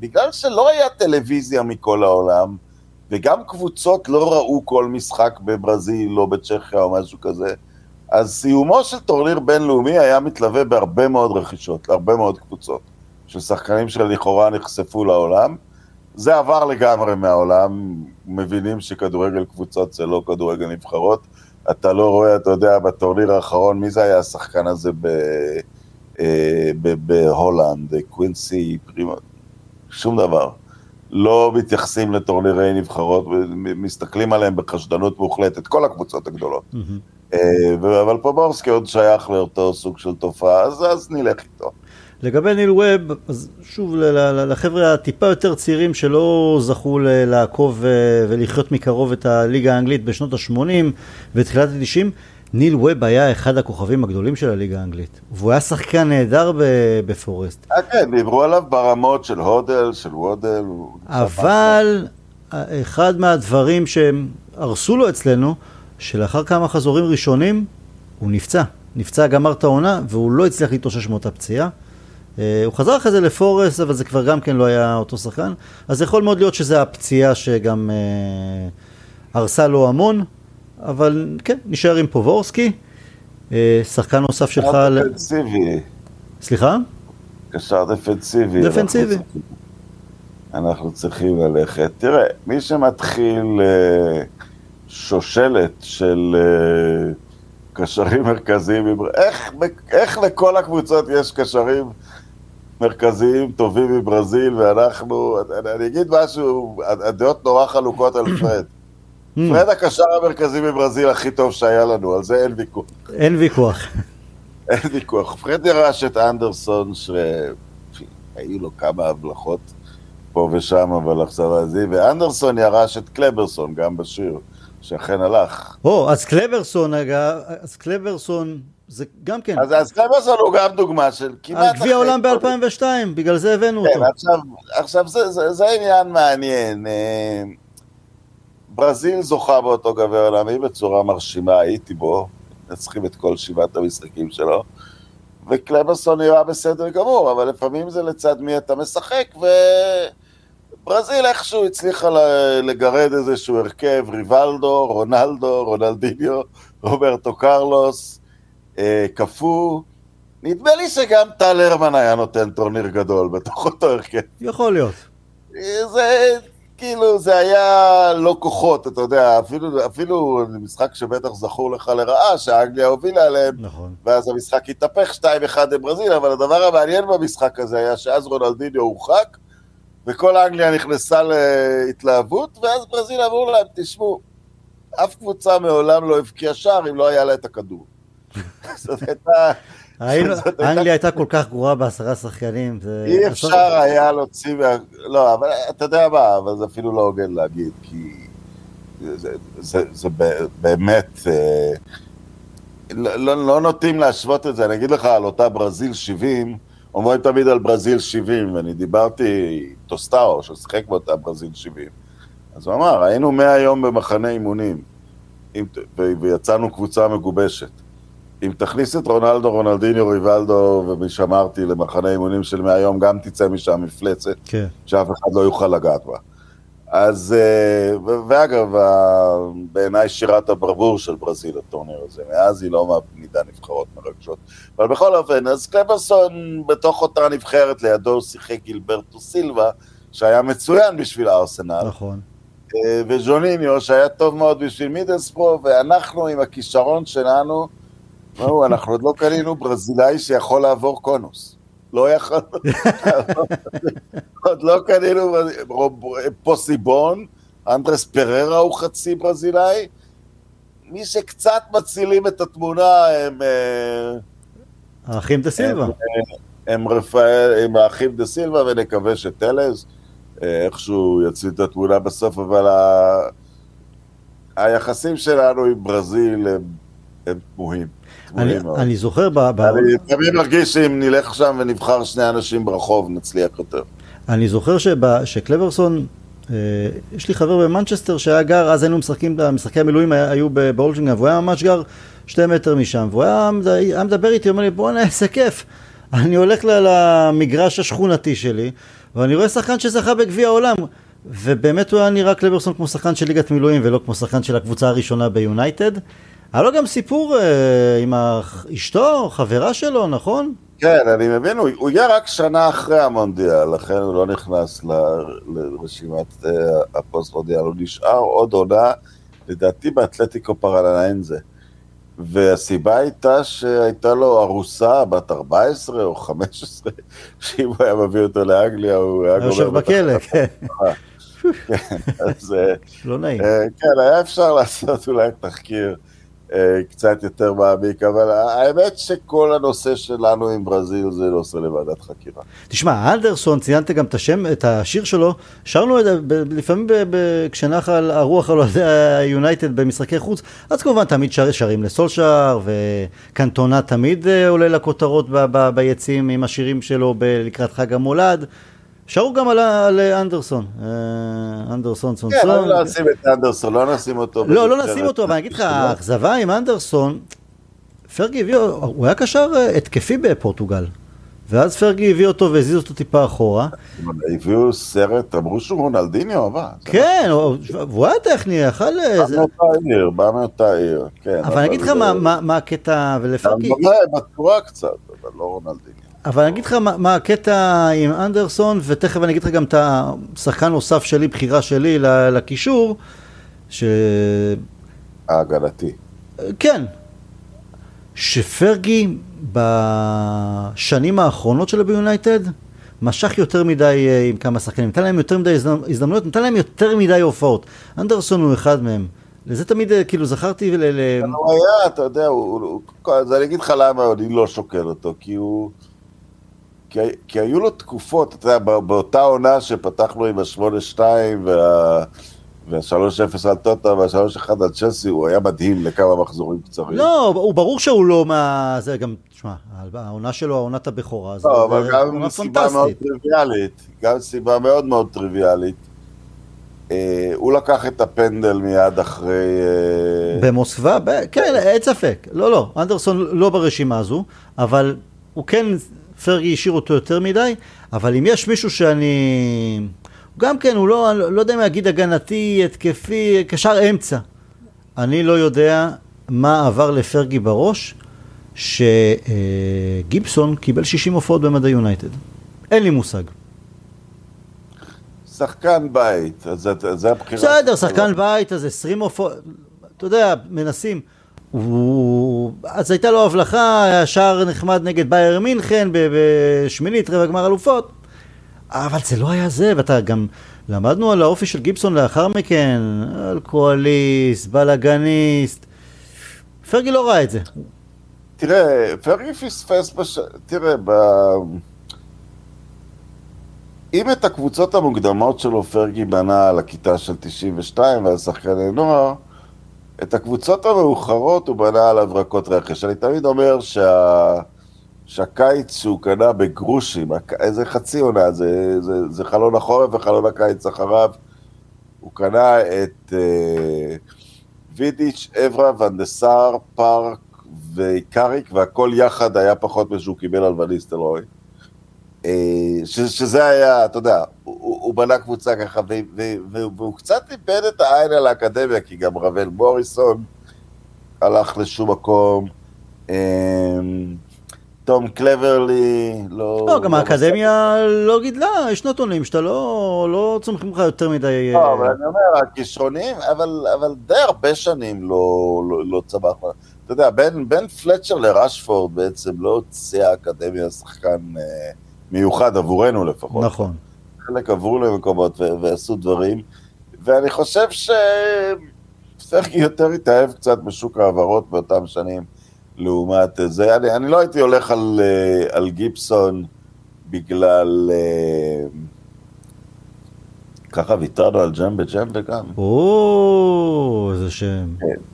בגלל שלא היה טלוויזיה מכל העולם, וגם קבוצות לא ראו כל משחק בברזיל או בצ'כיה או משהו כזה, אז סיומו של טורניר בינלאומי היה מתלווה בהרבה מאוד רכישות, להרבה מאוד קבוצות, של שחקנים שלכאורה נחשפו לעולם. זה עבר לגמרי מהעולם, מבינים שכדורגל קבוצות זה לא כדורגל נבחרות. אתה לא רואה, אתה יודע, בטורניר האחרון, מי זה היה השחקן הזה ב... אה, בהולנד, קווינסי פרומס, שום דבר. לא מתייחסים לטורנירי נבחרות, מסתכלים עליהם בחשדנות מוחלטת, כל הקבוצות הגדולות. Mm-hmm. אבל פובורסקי עוד שייך לאותו סוג של תופעה, אז, אז נלך איתו. לגבי ניל ווב, אז שוב, לחבר'ה הטיפה יותר צעירים שלא זכו לעקוב ולחיות מקרוב את הליגה האנגלית בשנות ה-80 ותחילת ה-90, ניל ווב היה אחד הכוכבים הגדולים של הליגה האנגלית, והוא היה שחקן נהדר בפורסט. אה כן, דיברו עליו ברמות של הודל, של וודל. אבל אחד מהדברים שהם הרסו לו אצלנו, שלאחר כמה חזורים ראשונים, הוא נפצע. נפצע, גמר את העונה, והוא לא הצליח להתאושש מאותה פציעה. אה, הוא חזר אחרי זה לפורס, אבל זה כבר גם כן לא היה אותו שחקן. אז יכול מאוד להיות שזה הפציעה שגם אה, הרסה לו המון, אבל כן, נשאר עם פובורסקי. אה, שחקן נוסף שלך... קשר דפנסיבי. סליחה? קשר דפנסיבי. דפנסיבי. אנחנו צריכים ללכת. תראה, מי שמתחיל שושלת של קשרים מרכזיים, איך, איך לכל הקבוצות יש קשרים מרכזיים טובים מברזיל, ואנחנו, אני אגיד משהו, הדעות נורא חלוקות על פרד. פרד הקשר המרכזי מברזיל הכי טוב שהיה לנו, על זה אין ויכוח. אין ויכוח. אין ויכוח. פרד ירש את אנדרסון, שהיו לו כמה הבלחות פה ושם, אבל עכשיו עזיב, ואנדרסון ירש את קלברסון גם בשיר, שאכן הלך. או, אז קלברסון, אגב, אז קלברסון זה גם כן. אז, אז קלברסון הוא גם דוגמה של כמעט... גביע העולם ב-2002, בגלל זה הבאנו כן, אותו. עכשיו, עכשיו זה, זה, זה עניין מעניין. אה, ברזיל זוכה באותו גביע עולמי בצורה מרשימה, הייתי בו, מנצחים את כל שבעת המשחקים שלו. וקלברסון נראה בסדר גמור, אבל לפעמים זה לצד מי אתה משחק, וברזיל איכשהו הצליחה לגרד איזשהו הרכב, ריבלדו, רונלדו, רונלדיניו, רוברטו קרלוס, קפוא. נדמה לי שגם טל הרמן היה נותן טורניר גדול בתוך אותו הרכב. יכול להיות. זה כאילו, זה היה לא כוחות, אתה יודע, אפילו, אפילו משחק שבטח זכור לך לרעה, שאנגליה הובילה עליהם, נכון. ואז המשחק התהפך 2-1 לברזיל, אבל הדבר המעניין במשחק הזה היה שאז רונלדיניו הורחק, וכל אנגליה נכנסה להתלהבות, ואז ברזיל אמרו להם, תשמעו, אף קבוצה מעולם לא הבקיעה שער אם לא היה לה את הכדור. זאת הייתה... אנגליה הייתה כל כך גרועה בעשרה שחקנים. אי אפשר היה להוציא, לא, אבל אתה יודע מה, אבל זה אפילו לא הוגן להגיד, כי זה באמת, אה, לא, לא, לא נוטים להשוות את זה, אני אגיד לך על אותה ברזיל 70, אומרים תמיד על ברזיל 70, ואני דיברתי טוסטאו, ששיחק באותה ברזיל 70, אז הוא אמר, היינו 100 יום במחנה אימונים, ויצאנו קבוצה מגובשת. אם תכניס את רונלדו, רונלדיניו, ריבלדו, ומי שאמרתי, למחנה אימונים של מהיום, גם תצא משם מפלצת, כן. שאף אחד לא יוכל לגעת בה. אז, אה, ואגב, בעיניי שירת הברבור של ברזיל, הטורניר הזה, מאז היא לא מעמידה נבחרות מרגשות. אבל בכל אופן, אז קלברסון בתוך אותה נבחרת, לידו שיחק גילברטו סילבה, שהיה מצוין בשביל הארסנל. נכון. אה, וז'וניניו, שהיה טוב מאוד בשביל מידלספרו, ואנחנו עם הכישרון שלנו, לא, אנחנו עוד לא קנינו ברזילאי שיכול לעבור קונוס. לא יכול... עוד לא קנינו פוסיבון, אנדרס פררה הוא חצי ברזילאי. מי שקצת מצילים את התמונה הם... אה, האחים דה סילבה. הם, אה, הם רפאל, הם האחים דה סילבה, ונקווה שטלז אה, איכשהו יציל את התמונה בסוף, אבל ה... היחסים שלנו עם ברזיל הם, הם תמוהים. אני, אני זוכר ב... ב... אני תמיד מרגיש שאם נלך שם ונבחר שני אנשים ברחוב, נצליח יותר. אני זוכר שב, שקלברסון, אה, יש לי חבר במנצ'סטר שהיה גר, אז היינו משחקים, משחקי המילואים היו באולג'ינגה, והוא היה ממש גר שתי מטר משם, והוא היה, היה מדבר איתי, אומר לי, בואנה, איזה כיף. אני הולך למגרש השכונתי שלי, ואני רואה שחקן שזכה בגביע העולם. ובאמת הוא היה נראה קלברסון כמו שחקן של ליגת מילואים ולא כמו שחקן של הקבוצה הראשונה ביונייטד. היה לו גם סיפור אה, עם אשתו, חברה שלו, נכון? כן, אני מבין, הוא, הוא הגיע רק שנה אחרי המונדיאל, לכן הוא לא נכנס ל, לרשימת אה, הפוסט-מונדיאל, הוא נשאר עוד עונה, לדעתי באתלטיקו פרלנאנזה. והסיבה הייתה שהייתה לו ארוסה בת 14 או 15, שאם הוא היה מביא אותו לאנגליה, הוא היה גומר... יושב בכלא, כן. כן, אז... אה, לא נעים. כן, היה אפשר לעשות אולי תחקיר. אה, קצת יותר מעמיק, אבל האמת שכל הנושא שלנו עם ברזיל זה נושא לוועדת חקירה. תשמע, אנדרסון, ציינת גם את השם, את השיר שלו, שרנו את זה לפעמים כשנחה הרוח על אוהדי היונייטד במשחקי חוץ, אז כמובן תמיד שר, שרים לסולשאר, וקנטונה תמיד אה, עולה לכותרות ביציעים עם השירים שלו לקראת חג המולד. שרו גם על, על אנדרסון, אה, אנדרסון סון סון. כן, לא נשים את אנדרסון, לא נשים אותו. לא, לא נשים אותו, אבל אני אגיד לך, האכזבה עם אנדרסון, פרגי הביא, הוא היה קשר אה, התקפי בפורטוגל. ואז פרגי הביא אותו והזיז אותו טיפה אחורה. הביאו סרט, אמרו שהוא רונלדיניו אבל. כן, והוא היה טכני, יכל... בא מאותה עיר, בא מאותה עיר, כן. אבל אני אגיד לך מה הקטע, ולפרגי... בצורה קצת, אבל לא רונלדיניו. אבל אני אגיד לך מה, מה הקטע עם אנדרסון, ותכף אני אגיד לך גם את השחקן נוסף שלי, בחירה שלי לקישור, ש... ההגנתי. כן. שפרגי בשנים האחרונות שלו ביונייטד, משך יותר מדי אה, עם כמה שחקנים, נתן להם יותר מדי הזדמנויות, נתן להם יותר מדי הופעות. אנדרסון הוא אחד מהם. לזה תמיד אה, כאילו זכרתי ל... הוא היה, אתה יודע, הוא, אז אני אגיד לך למה אני לא שוקל אותו, כי הוא... כי, כי היו לו תקופות, אתה יודע, באותה עונה שפתחנו עם ה-8-2 וה... וה-3-0 על טוטה וה-3-1 על צ'לסי, הוא היה מדהים לכמה מחזורים קצרים. לא, הוא ברור שהוא לא מה... זה גם, תשמע, העונה שלו, העונת הבכורה, זה לא, אבל גם סיבה מאוד טריוויאלית, גם סיבה מאוד מאוד טריוויאלית. אה, הוא לקח את הפנדל מיד אחרי... אה... במוסקבה? כן, אין ספק. לא, לא, אנדרסון לא ברשימה הזו, אבל הוא כן פרגי השאיר אותו יותר מדי, אבל אם יש מישהו שאני... גם כן, הוא לא, לא יודע אם להגיד הגנתי, התקפי, קשר אמצע. אני לא יודע מה עבר לפרגי בראש, שגיבסון קיבל 60 הופעות במדע יונייטד. אין לי מושג. שחקן בית, אז זה הבחירה. בסדר, שחקן בית, אז 20 הופעות, אתה יודע, מנסים. הוא... אז הייתה לו הבלחה, היה שער נחמד נגד בייר מינכן בשמינית רבע גמר אלופות, אבל זה לא היה זה, ואתה גם... למדנו על האופי של גיבסון לאחר מכן, אלכוהוליסט, בלאגניסט. פרגי לא ראה את זה. תראה, פרגי פספס בש... תראה, ב... אם את הקבוצות המוקדמות שלו פרגי בנה על הכיתה של 92 ועל שחקני נוער, את הקבוצות המאוחרות הוא בנה על הברקות רכש. אני תמיד אומר שה... שהקיץ שהוא קנה בגרושים, איזה חצי עונה, זה, זה, זה חלון החורף וחלון הקיץ אחריו, הוא קנה את אה, וידיץ', אברה, ונדסאר, פארק וקאריק, והכל יחד היה פחות משהוא קיבל על וניסטלרוי. אה, שזה היה, אתה יודע, הוא, הוא בנה קבוצה ככה, והוא קצת איבד את העין על האקדמיה, כי גם רבל מוריסון הלך לשום מקום. אה, תום קלברלי, לא... לא, גם לא האקדמיה לא גידלה, יש נתונים שאתה לא, לא צומחים לך יותר מדי... לא, אה, אבל אני אומר, הכישרונים, אבל, אבל די הרבה שנים לא, לא, לא צמח. אתה יודע, בין, בין פלצ'ר לרשפורד בעצם לא הוציאה האקדמיה שחקן אה, מיוחד עבורנו לפחות. נכון. חלק עברו למקומות ועשו דברים, ואני חושב שפרגי יותר התאהב קצת בשוק ההעברות באותם שנים. לעומת זה. אני, אני לא הייתי הולך על, אה, על גיבסון בגלל... אה, ככה ויתרנו על ג'מבה ג'מבה גם. או, איזה שם. כן.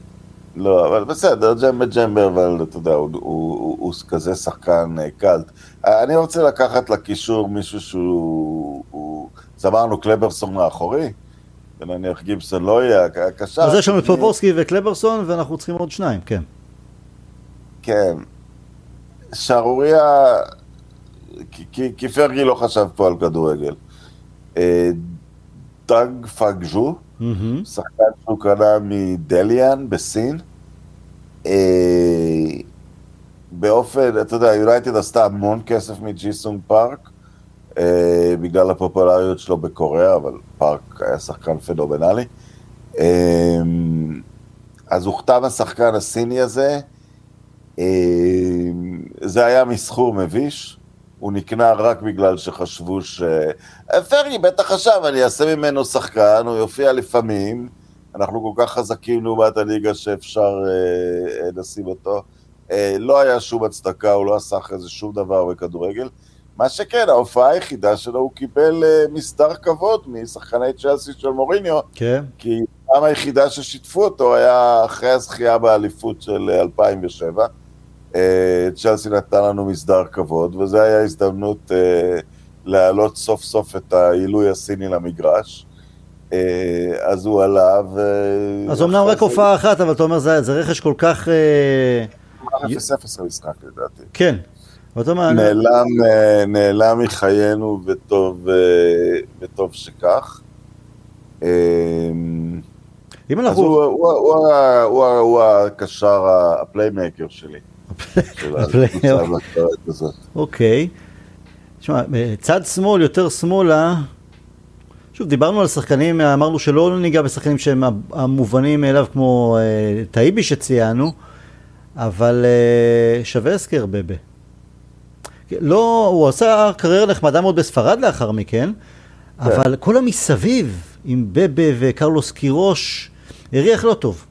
לא, אבל בסדר, ג'מבה ג'מבה, אבל אתה יודע, הוא, הוא, הוא, הוא כזה שחקן אה, קלט. אני רוצה לקחת לקישור מישהו שהוא... הוא, אז אמרנו קלברסון מאחורי, ונניח גיבסון לא יהיה הקשר. אז יש לנו את פובורסקי וקלברסון, ואנחנו צריכים עוד שניים, כן. כן. שערוריה, כי, כי פרגי לא חשב פה על כדורגל. אה, דונג פאנגז'ו, mm-hmm. שחקן שהוא קנה מדליאן בסין. אה, באופן, אתה יודע, יונייטד עשתה המון כסף מג'יסונג פארק, אה, בגלל הפופולריות שלו בקוריאה, אבל פארק היה שחקן פנומנלי. אז הוכתב השחקן הסיני הזה, אה, זה היה מסחור מביש, הוא נקנה רק בגלל שחשבו ש... פרי בטח חשב, אני אעשה ממנו שחקן, הוא יופיע לפעמים, אנחנו כל כך חזקים לעומת הליגה שאפשר אה, אה, לשים אותו. אה, לא היה שום הצדקה, הוא לא עשה אחרי זה שום דבר בכדורגל. מה שכן, ההופעה היחידה שלו, הוא קיבל אה, מסדר כבוד משחקני צ'לסי של מוריניו, כן. כי הפעם היחידה ששיתפו אותו היה אחרי הזכייה באליפות של אה, 2007. אה, צ'לסי נתנה לנו מסדר כבוד, וזו הייתה הזדמנות אה, להעלות סוף סוף את העילוי הסיני למגרש. אה, אז הוא עלה, ו... אז אמנם רק הופעה אחת, אבל אתה אומר, זה זה רכש כל כך... אה, 0-0 המשחק לדעתי. כן. נעלם, אה, נעלם מחיינו וטוב, אה, וטוב שכך. אה, אם אז אנחנו... הוא, הוא, הוא, הוא, ה- הוא הקשר, הפליימקר שלי. הזאת. אוקיי. תשמע, צד שמאל, יותר שמאלה, שוב, דיברנו על שחקנים, אמרנו שלא ניגע בשחקנים שהם המובנים מאליו כמו אה, טייבי שציינו, אבל אה, שווה הזכר בבה. לא, הוא עשה קריירה נחמדה מאוד בספרד לאחר מכן, אבל כל המסביב, עם בבה וקרלוס קירוש, הריח לא טוב.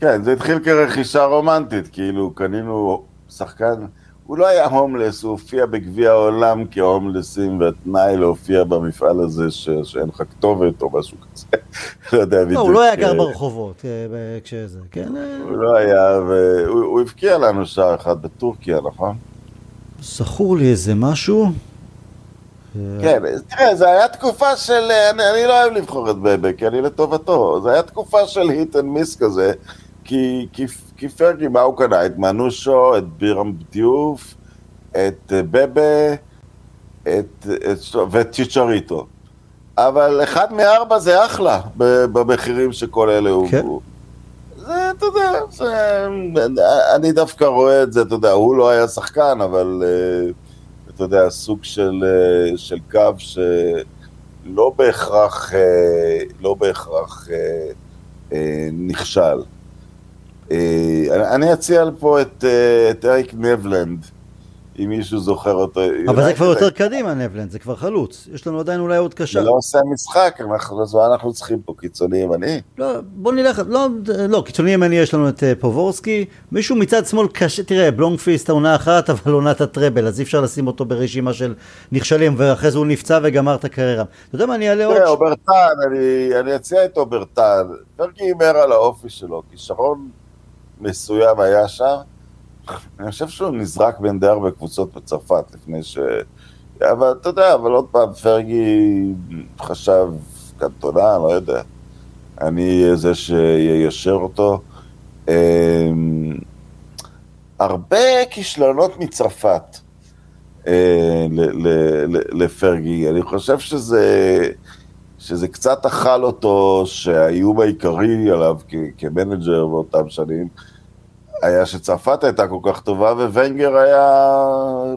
כן, זה התחיל כרכישה רומנטית, כאילו קנינו שחקן, הוא לא היה הומלס, הוא הופיע בגביע העולם כהומלסים, והתנאי להופיע במפעל הזה ש... שאין לך כתובת או משהו כזה, לא יודע בדיוק. לא, הוא לא היה גר אה, ברחובות אה, כשזה, כן? אה, הוא לא היה, והוא הוא הבקיע לנו שער אחד בטורקיה, נכון? זכור לי איזה משהו. כן, תראה, זו הייתה תקופה של, אני, אני לא אוהב לבחור את כי אני לטובתו, זו הייתה תקופה של היט אנד מיס כזה, כי, כי, כי פרגי, מה הוא קנה? את מנושו, את בירם דיוף, את אה, בבה, את, את, ואת צ'יצ'ריטו. אבל אחד מארבע זה אחלה, במחירים שכל אלה כן. זה, אתה יודע, זה, אני דווקא רואה את זה, אתה יודע, הוא לא היה שחקן, אבל... אה, אתה יודע, סוג של, אה, של קו שלא בהכרח, לא בהכרח אה, נכשל. אה, אני- אני אציע פה את, אה, את אריק נבלנד, אם מישהו זוכר אותו. אבל זה כבר יותר קדימה, נבלנד, זה כבר חלוץ. יש לנו עדיין אולי עוד זה קשה. לא עושה משחק, אנחנו, אנחנו צריכים פה קיצוני ימני? לא, בוא נלך, לא, לא, קיצוני ימני יש לנו את אה, פובורסקי, מישהו מצד שמאל קשה, תראה, בלומקוויסט העונה אחת, אבל עונת הטראבל, אז אי אפשר לשים אותו ברשימה של נכשלים, ואחרי זה הוא נפצע וגמר את הקריירה. אתה יודע מה, אני אעלה עוד... תראה, אוברטן, אני, אני אציע את אוברטן. פרגי הימר על האופי שלו, כישרון מסוים היה שם. אני חושב שהוא נזרק בין די הרבה קבוצות בצרפת לפני ש... אבל אתה יודע, אבל עוד פעם, פרגי חשב קנטונה, לא יודע. אני זה שיישר אותו. אמ, הרבה כישלונות מצרפת אה, לפרגי. אני חושב שזה, שזה קצת אכל אותו, שהאיום העיקרי עליו כ- כמנג'ר באותם שנים, היה שצרפת הייתה כל כך טובה, וונגר היה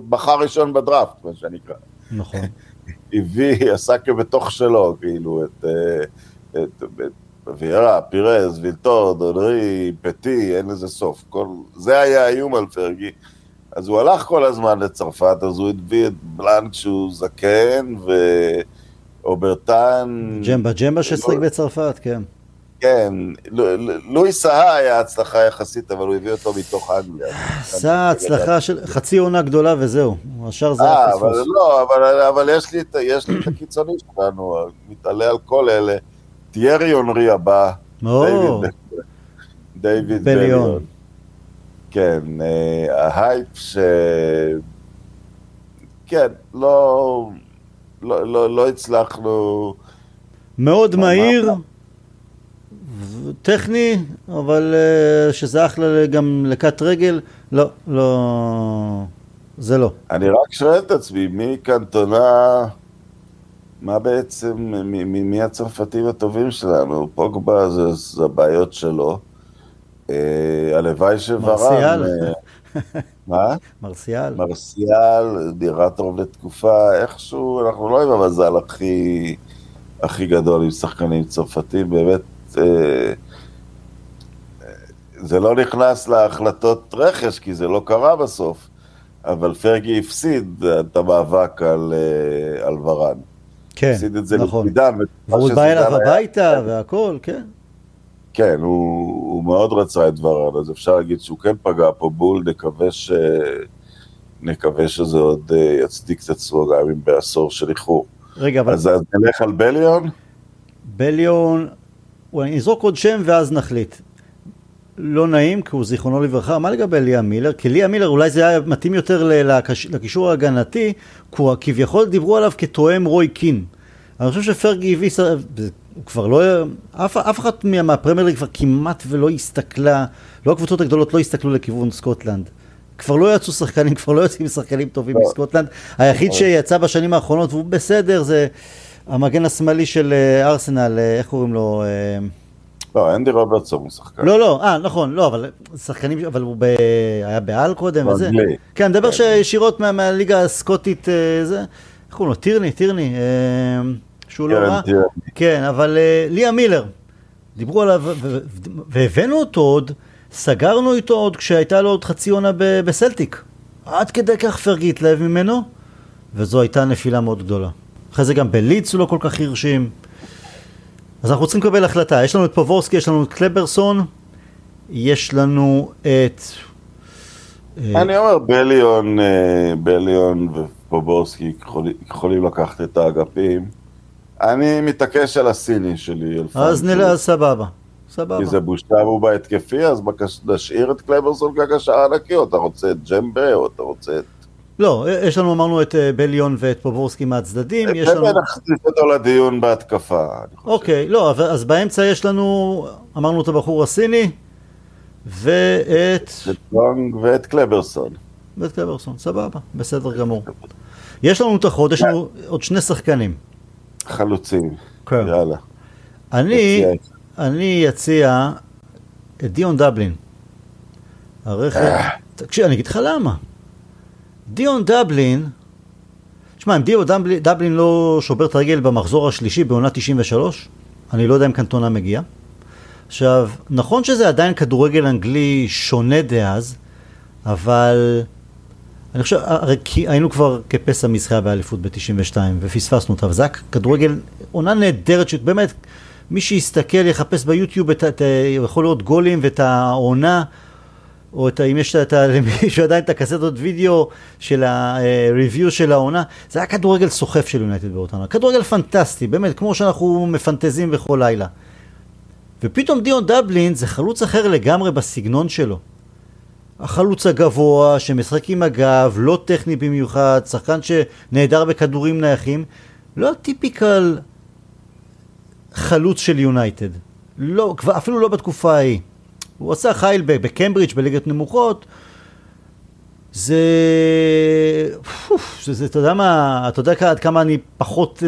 בחר ראשון בדראפט, מה שנקרא. נכון. הביא, עשה כבתוך שלו, כאילו, את, אה, את, פירז, וילטור, דונרי, פטי, אין לזה סוף. כל, זה היה האיום על פרגי. אז הוא הלך כל הזמן לצרפת, אז הוא הביא את בלנק שהוא זקן, ואוברטן... ג'מבה, ג'מבה לא- בצרפת, כן. כן, לו- לו- לואי סהה היה הצלחה יחסית, אבל הוא הביא אותו מתוך אנגליה. עשה הצלחה של חצי עונה גדולה וזהו. השאר זה היה אה, אבל פספוס. לא, אבל, אבל יש, לי, את- יש לי את הקיצוני שלנו, מתעלה על כל אלה. טיירי אונרי הבא, דיוויד-. בליון. כן, אה, ההייפ ש... כן, לא, לא, לא, לא הצלחנו... מאוד מה- מהיר, טכני, אבל אה, שזה אחלה גם לקט רגל, לא, לא, זה לא. אני רק שואל את עצמי, מי קנטונה, מה בעצם, מי, מי, מי הצרפתים הטובים שלנו? פוגבה זה, זה הבעיות שלו. אה, הלוואי שוורן... מרסיאל. מה? מרסיאל. מרסיאל, נראה טוב לתקופה, איכשהו, אנחנו לא עם המזל הכי, הכי גדול עם שחקנים צרפתים, באמת, אה, אה, זה לא נכנס להחלטות רכש, כי זה לא קרה בסוף, אבל פרגי הפסיד את המאבק על, אה, על ורן. כן, הפסיד את זה נכון. לזידן. בתקופה והוא בא אליו הביתה והכל, כן. כן, הוא, הוא מאוד רצה את ורן, אז אפשר להגיד שהוא כן פגע פה בול, נקווה, ש... נקווה שזה עוד אה, יצדיק את עצמו גם אם בעשור של איחור. רגע, אבל... אז, נלך על בליון? בליון, אני אזרוק עוד שם ואז נחליט. לא נעים, כי הוא זיכרונו לברכה, מה לגבי ליה מילר? כי ליה מילר אולי זה היה מתאים יותר לקישור ההגנתי, כי כביכול דיברו עליו כתואם רוי קין. אני חושב שפרגי הביא, כבר לא, אף, אף אחת מהפרמייר ליג כבר כמעט ולא הסתכלה, לא הקבוצות הגדולות לא הסתכלו לכיוון סקוטלנד. כבר לא יצאו שחקנים, כבר לא יוצאים שחקנים טובים לא. מסקוטלנד. היחיד שיצא בשנים האחרונות והוא בסדר זה המגן השמאלי של אה, ארסנל, אה, איך קוראים לו? אה, לא, אנדי רוברטסון הוא שחקן. לא, לא, אה, נכון, לא, אבל שחקנים, אבל הוא ב... היה בעל קודם וזה. כן, אני מדבר כן. שישירות מהליגה הסקוטית, זה, איך קוראים לו? טירני, טירני, שהוא לא רע. כן, אבל ליה מילר, דיברו עליו, והבאנו אותו עוד. סגרנו איתו עוד כשהייתה לו עוד חצי עונה בסלטיק. עד כדי כך פרגי התלהב ממנו, וזו הייתה נפילה מאוד גדולה. אחרי זה גם בליץ הוא לא כל כך הרשים. אז אנחנו צריכים לקבל החלטה. יש לנו את פובורסקי, יש לנו את קלברסון, יש לנו את... אה, אני אומר בליון, אה, בליון ופובורסקי יכולים לקחת את האגפים. אני מתעקש על הסיני שלי. אז נראה, סבבה. סבבה. כי זה בושה והוא בהתקפי, אז נשאיר את קלברסון כקשר ענקי, או אתה רוצה את ג'מבה, או אתה רוצה את... לא, יש לנו, אמרנו את אה, בליון ואת פובורסקי מהצדדים, יש לנו... נכניס אותו לדיון בהתקפה, אוקיי, לא, אז באמצע יש לנו, אמרנו את הבחור הסיני, ואת... את לונג ואת קלברסון. ואת קלברסון, סבבה, בסדר גמור. יש לנו את החוד, יש לנו עוד שני שחקנים. חלוצים, כן. יאללה. אני... אני אציע את דיון דבלין. הרכב... תקשיב, אני אגיד לך למה. דיון דבלין, תשמע, אם דיון דבלין לא שובר את הרגל במחזור השלישי בעונה 93, אני לא יודע אם קנטונה מגיע. עכשיו, נכון שזה עדיין כדורגל אנגלי שונה דאז, אבל אני חושב, הרי היינו כבר כפסע מזכייה באליפות ב-92 ופספסנו אותה, וזה היה כדורגל, עונה נהדרת, שבאמת מי שיסתכל, יחפש ביוטיוב, את, את, יכול לראות גולים ואת העונה, או את, אם יש את, למישהו עדיין את הקסטות וידאו של ה-review של העונה, זה היה כדורגל סוחף של יונייטד באותה עונה. כדורגל פנטסטי, באמת, כמו שאנחנו מפנטזים בכל לילה. ופתאום דיון דבלין זה חלוץ אחר לגמרי בסגנון שלו. החלוץ הגבוה, שמשחק עם הגב, לא טכני במיוחד, שחקן שנעדר בכדורים נייחים, לא הטיפיקל חלוץ של יונייטד. לא, אפילו לא בתקופה ההיא. הוא עשה חייל בקיימברידג' בליגת נמוכות. זה... זה, אתה יודע מה, אתה יודע עד כמה אני פחות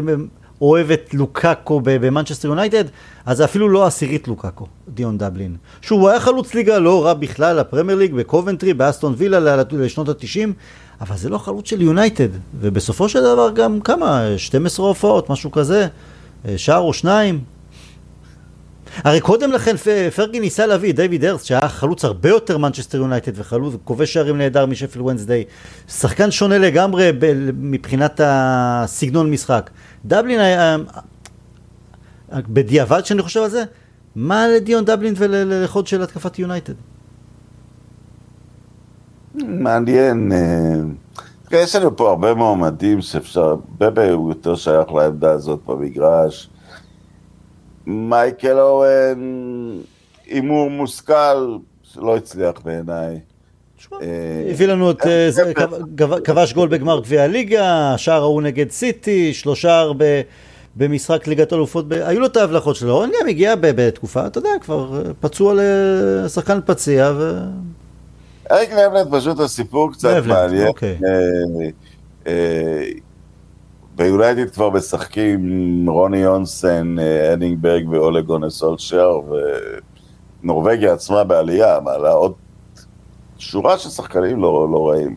אוהב את לוקאקו במנצ'סטר יונייטד? אז זה אפילו לא עשירית לוקאקו, דיון דבלין. שהוא היה חלוץ ליגה לא רע בכלל, הפרמייר ליג, בקובנטרי, באסטון וילה לשנות התשעים, אבל זה לא חלוץ של יונייטד. ובסופו של דבר גם כמה, 12 הופעות, משהו כזה. אה, שער או שניים. הרי קודם לכן פרגי ניסה להביא את דיוויד הירסט, שהיה חלוץ הרבה יותר מנצ'סטר יונייטד וחלוץ כובש שערים נהדר משפילד וונסדיי. שחקן שונה לגמרי ב- מבחינת הסגנון משחק. דבלין היה... בדיעבד שאני חושב על זה, מה לדיון דבלין ולחוד של התקפת יונייטד? מעניין. אה, יש לנו פה הרבה מועמדים שאפשר, בבה הוא יותר שייך לעמדה הזאת במגרש. מייקל אוהן, הימור מושכל, שלא הצליח בעיניי. אה, הביא לנו את, אה, כבש גול בגמר גביע הליגה, שער ההוא נגד סיטי, שלושה במשחק ליגת אלופות, היו לו את ההבלחות שלו, אני גם הגיע בתקופה, אתה יודע, כבר פצוע לשחקן פציע ו... אריק נבלט פשוט הסיפור קצת מעניין. אוקיי. אה, ביונייטד כבר משחקים רוני יונסן, הנינג ברג ואולה גונאר סולשר, ונורבגיה עצמה בעלייה, מעלה עוד שורה של שחקנים לא, לא רעים.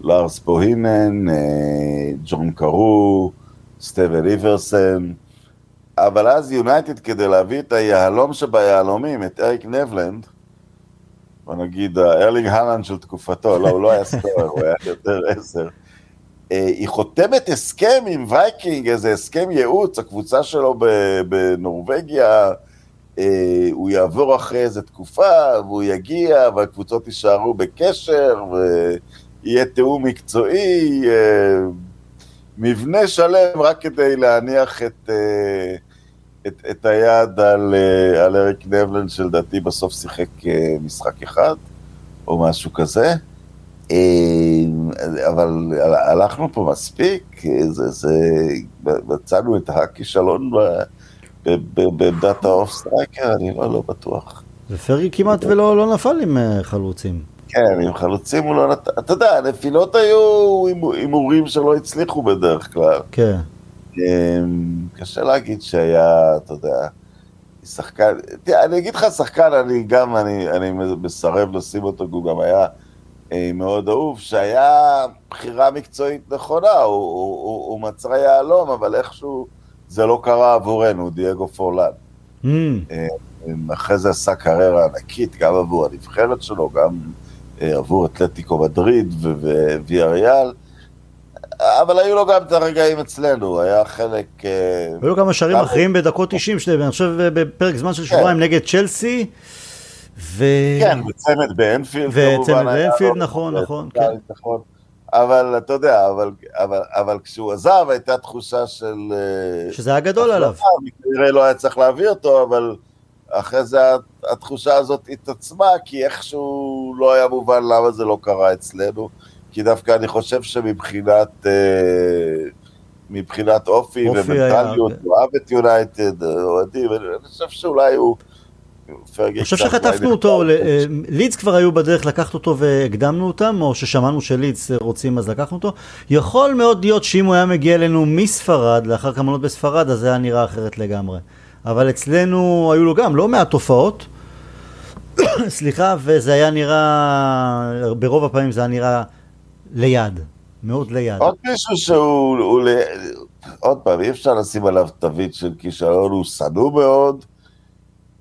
לארס בוהינן, אה, ג'ון קארו, סטפן איברסן, אבל אז יונייטד כדי להביא את היהלום שביהלומים, את אריק נבלנד, בוא נגיד, הארלינג הולאנד של תקופתו, לא, הוא לא היה scorer, הוא היה יותר עשר. אה, היא חותמת הסכם עם וייקינג, איזה הסכם ייעוץ, הקבוצה שלו בנורבגיה אה, הוא יעבור אחרי איזה תקופה, והוא יגיע, והקבוצות יישארו בקשר, ויהיה תיאום מקצועי, אה, מבנה שלם רק כדי להניח את, אה, את, את היד על, אה, על אריק נבלן, שלדעתי בסוף שיחק אה, משחק אחד, או משהו כזה. אה, אבל הלכנו פה מספיק, זה, זה, מצאנו את הכישלון בעמדת ה off striker, אני לא, לא בטוח. ופרגי כמעט ולא לא נפל עם אה, חלוצים. כן, עם חלוצים הוא לא נתן, אתה יודע, הנפילות היו הימורים שלא הצליחו בדרך כלל. כן. אמ, קשה להגיד שהיה, אתה יודע, שחקן, תראה, אני אגיד לך שחקן, אני גם, אני, אני מסרב לשים אותו, הוא גם היה אה, מאוד אהוב, שהיה בחירה מקצועית נכונה, הוא, הוא, הוא, הוא מצא יהלום, אבל איכשהו זה לא קרה עבורנו, דייגו פורלן. Mm. אה, אחרי זה עשה קריירה ענקית, גם עבור הנבחרת שלו, גם אה, עבור אתלטיקו מדריד וויאריאל. אבל היו לו גם את הרגעים אצלנו, היה חלק... אה, היו לו כמה שערים אחרים בדקות 90, אני חושב בפרק זמן של שבועיים כן. נגד צ'לסי. ו... כן, וצמד באנפילד וצמד באנפילד, נכון, נכון, כן. אבל אתה יודע, אבל, אבל, אבל כשהוא עזב הייתה תחושה של... אה, שזה היה גדול עליו. כנראה לא היה צריך להביא אותו, אבל אחרי זה התחושה הזאת התעצמה, כי איכשהו לא היה מובן למה זה לא קרה אצלנו. כי דווקא אני חושב שמבחינת אה, מבחינת אופי, אופי ומנטליות, הוא אוהב את יונייטד, אוהדים, אני חושב שאולי הוא... אני חושב שחטפנו אותו, אה, לידס כבר היו בדרך לקחת אותו והקדמנו אותם, או ששמענו שלידס רוצים אז לקחנו אותו. יכול מאוד להיות שאם הוא היה מגיע אלינו מספרד, לאחר כמה עונות בספרד, אז זה היה נראה אחרת לגמרי. אבל אצלנו היו לו גם לא מעט תופעות, סליחה, וזה היה נראה, ברוב הפעמים זה היה נראה ליד, מאוד ליד. עוד מישהו שהוא, הוא, עוד פעם, אי אפשר לשים עליו תווית של כישלון, הוא שנוא מאוד.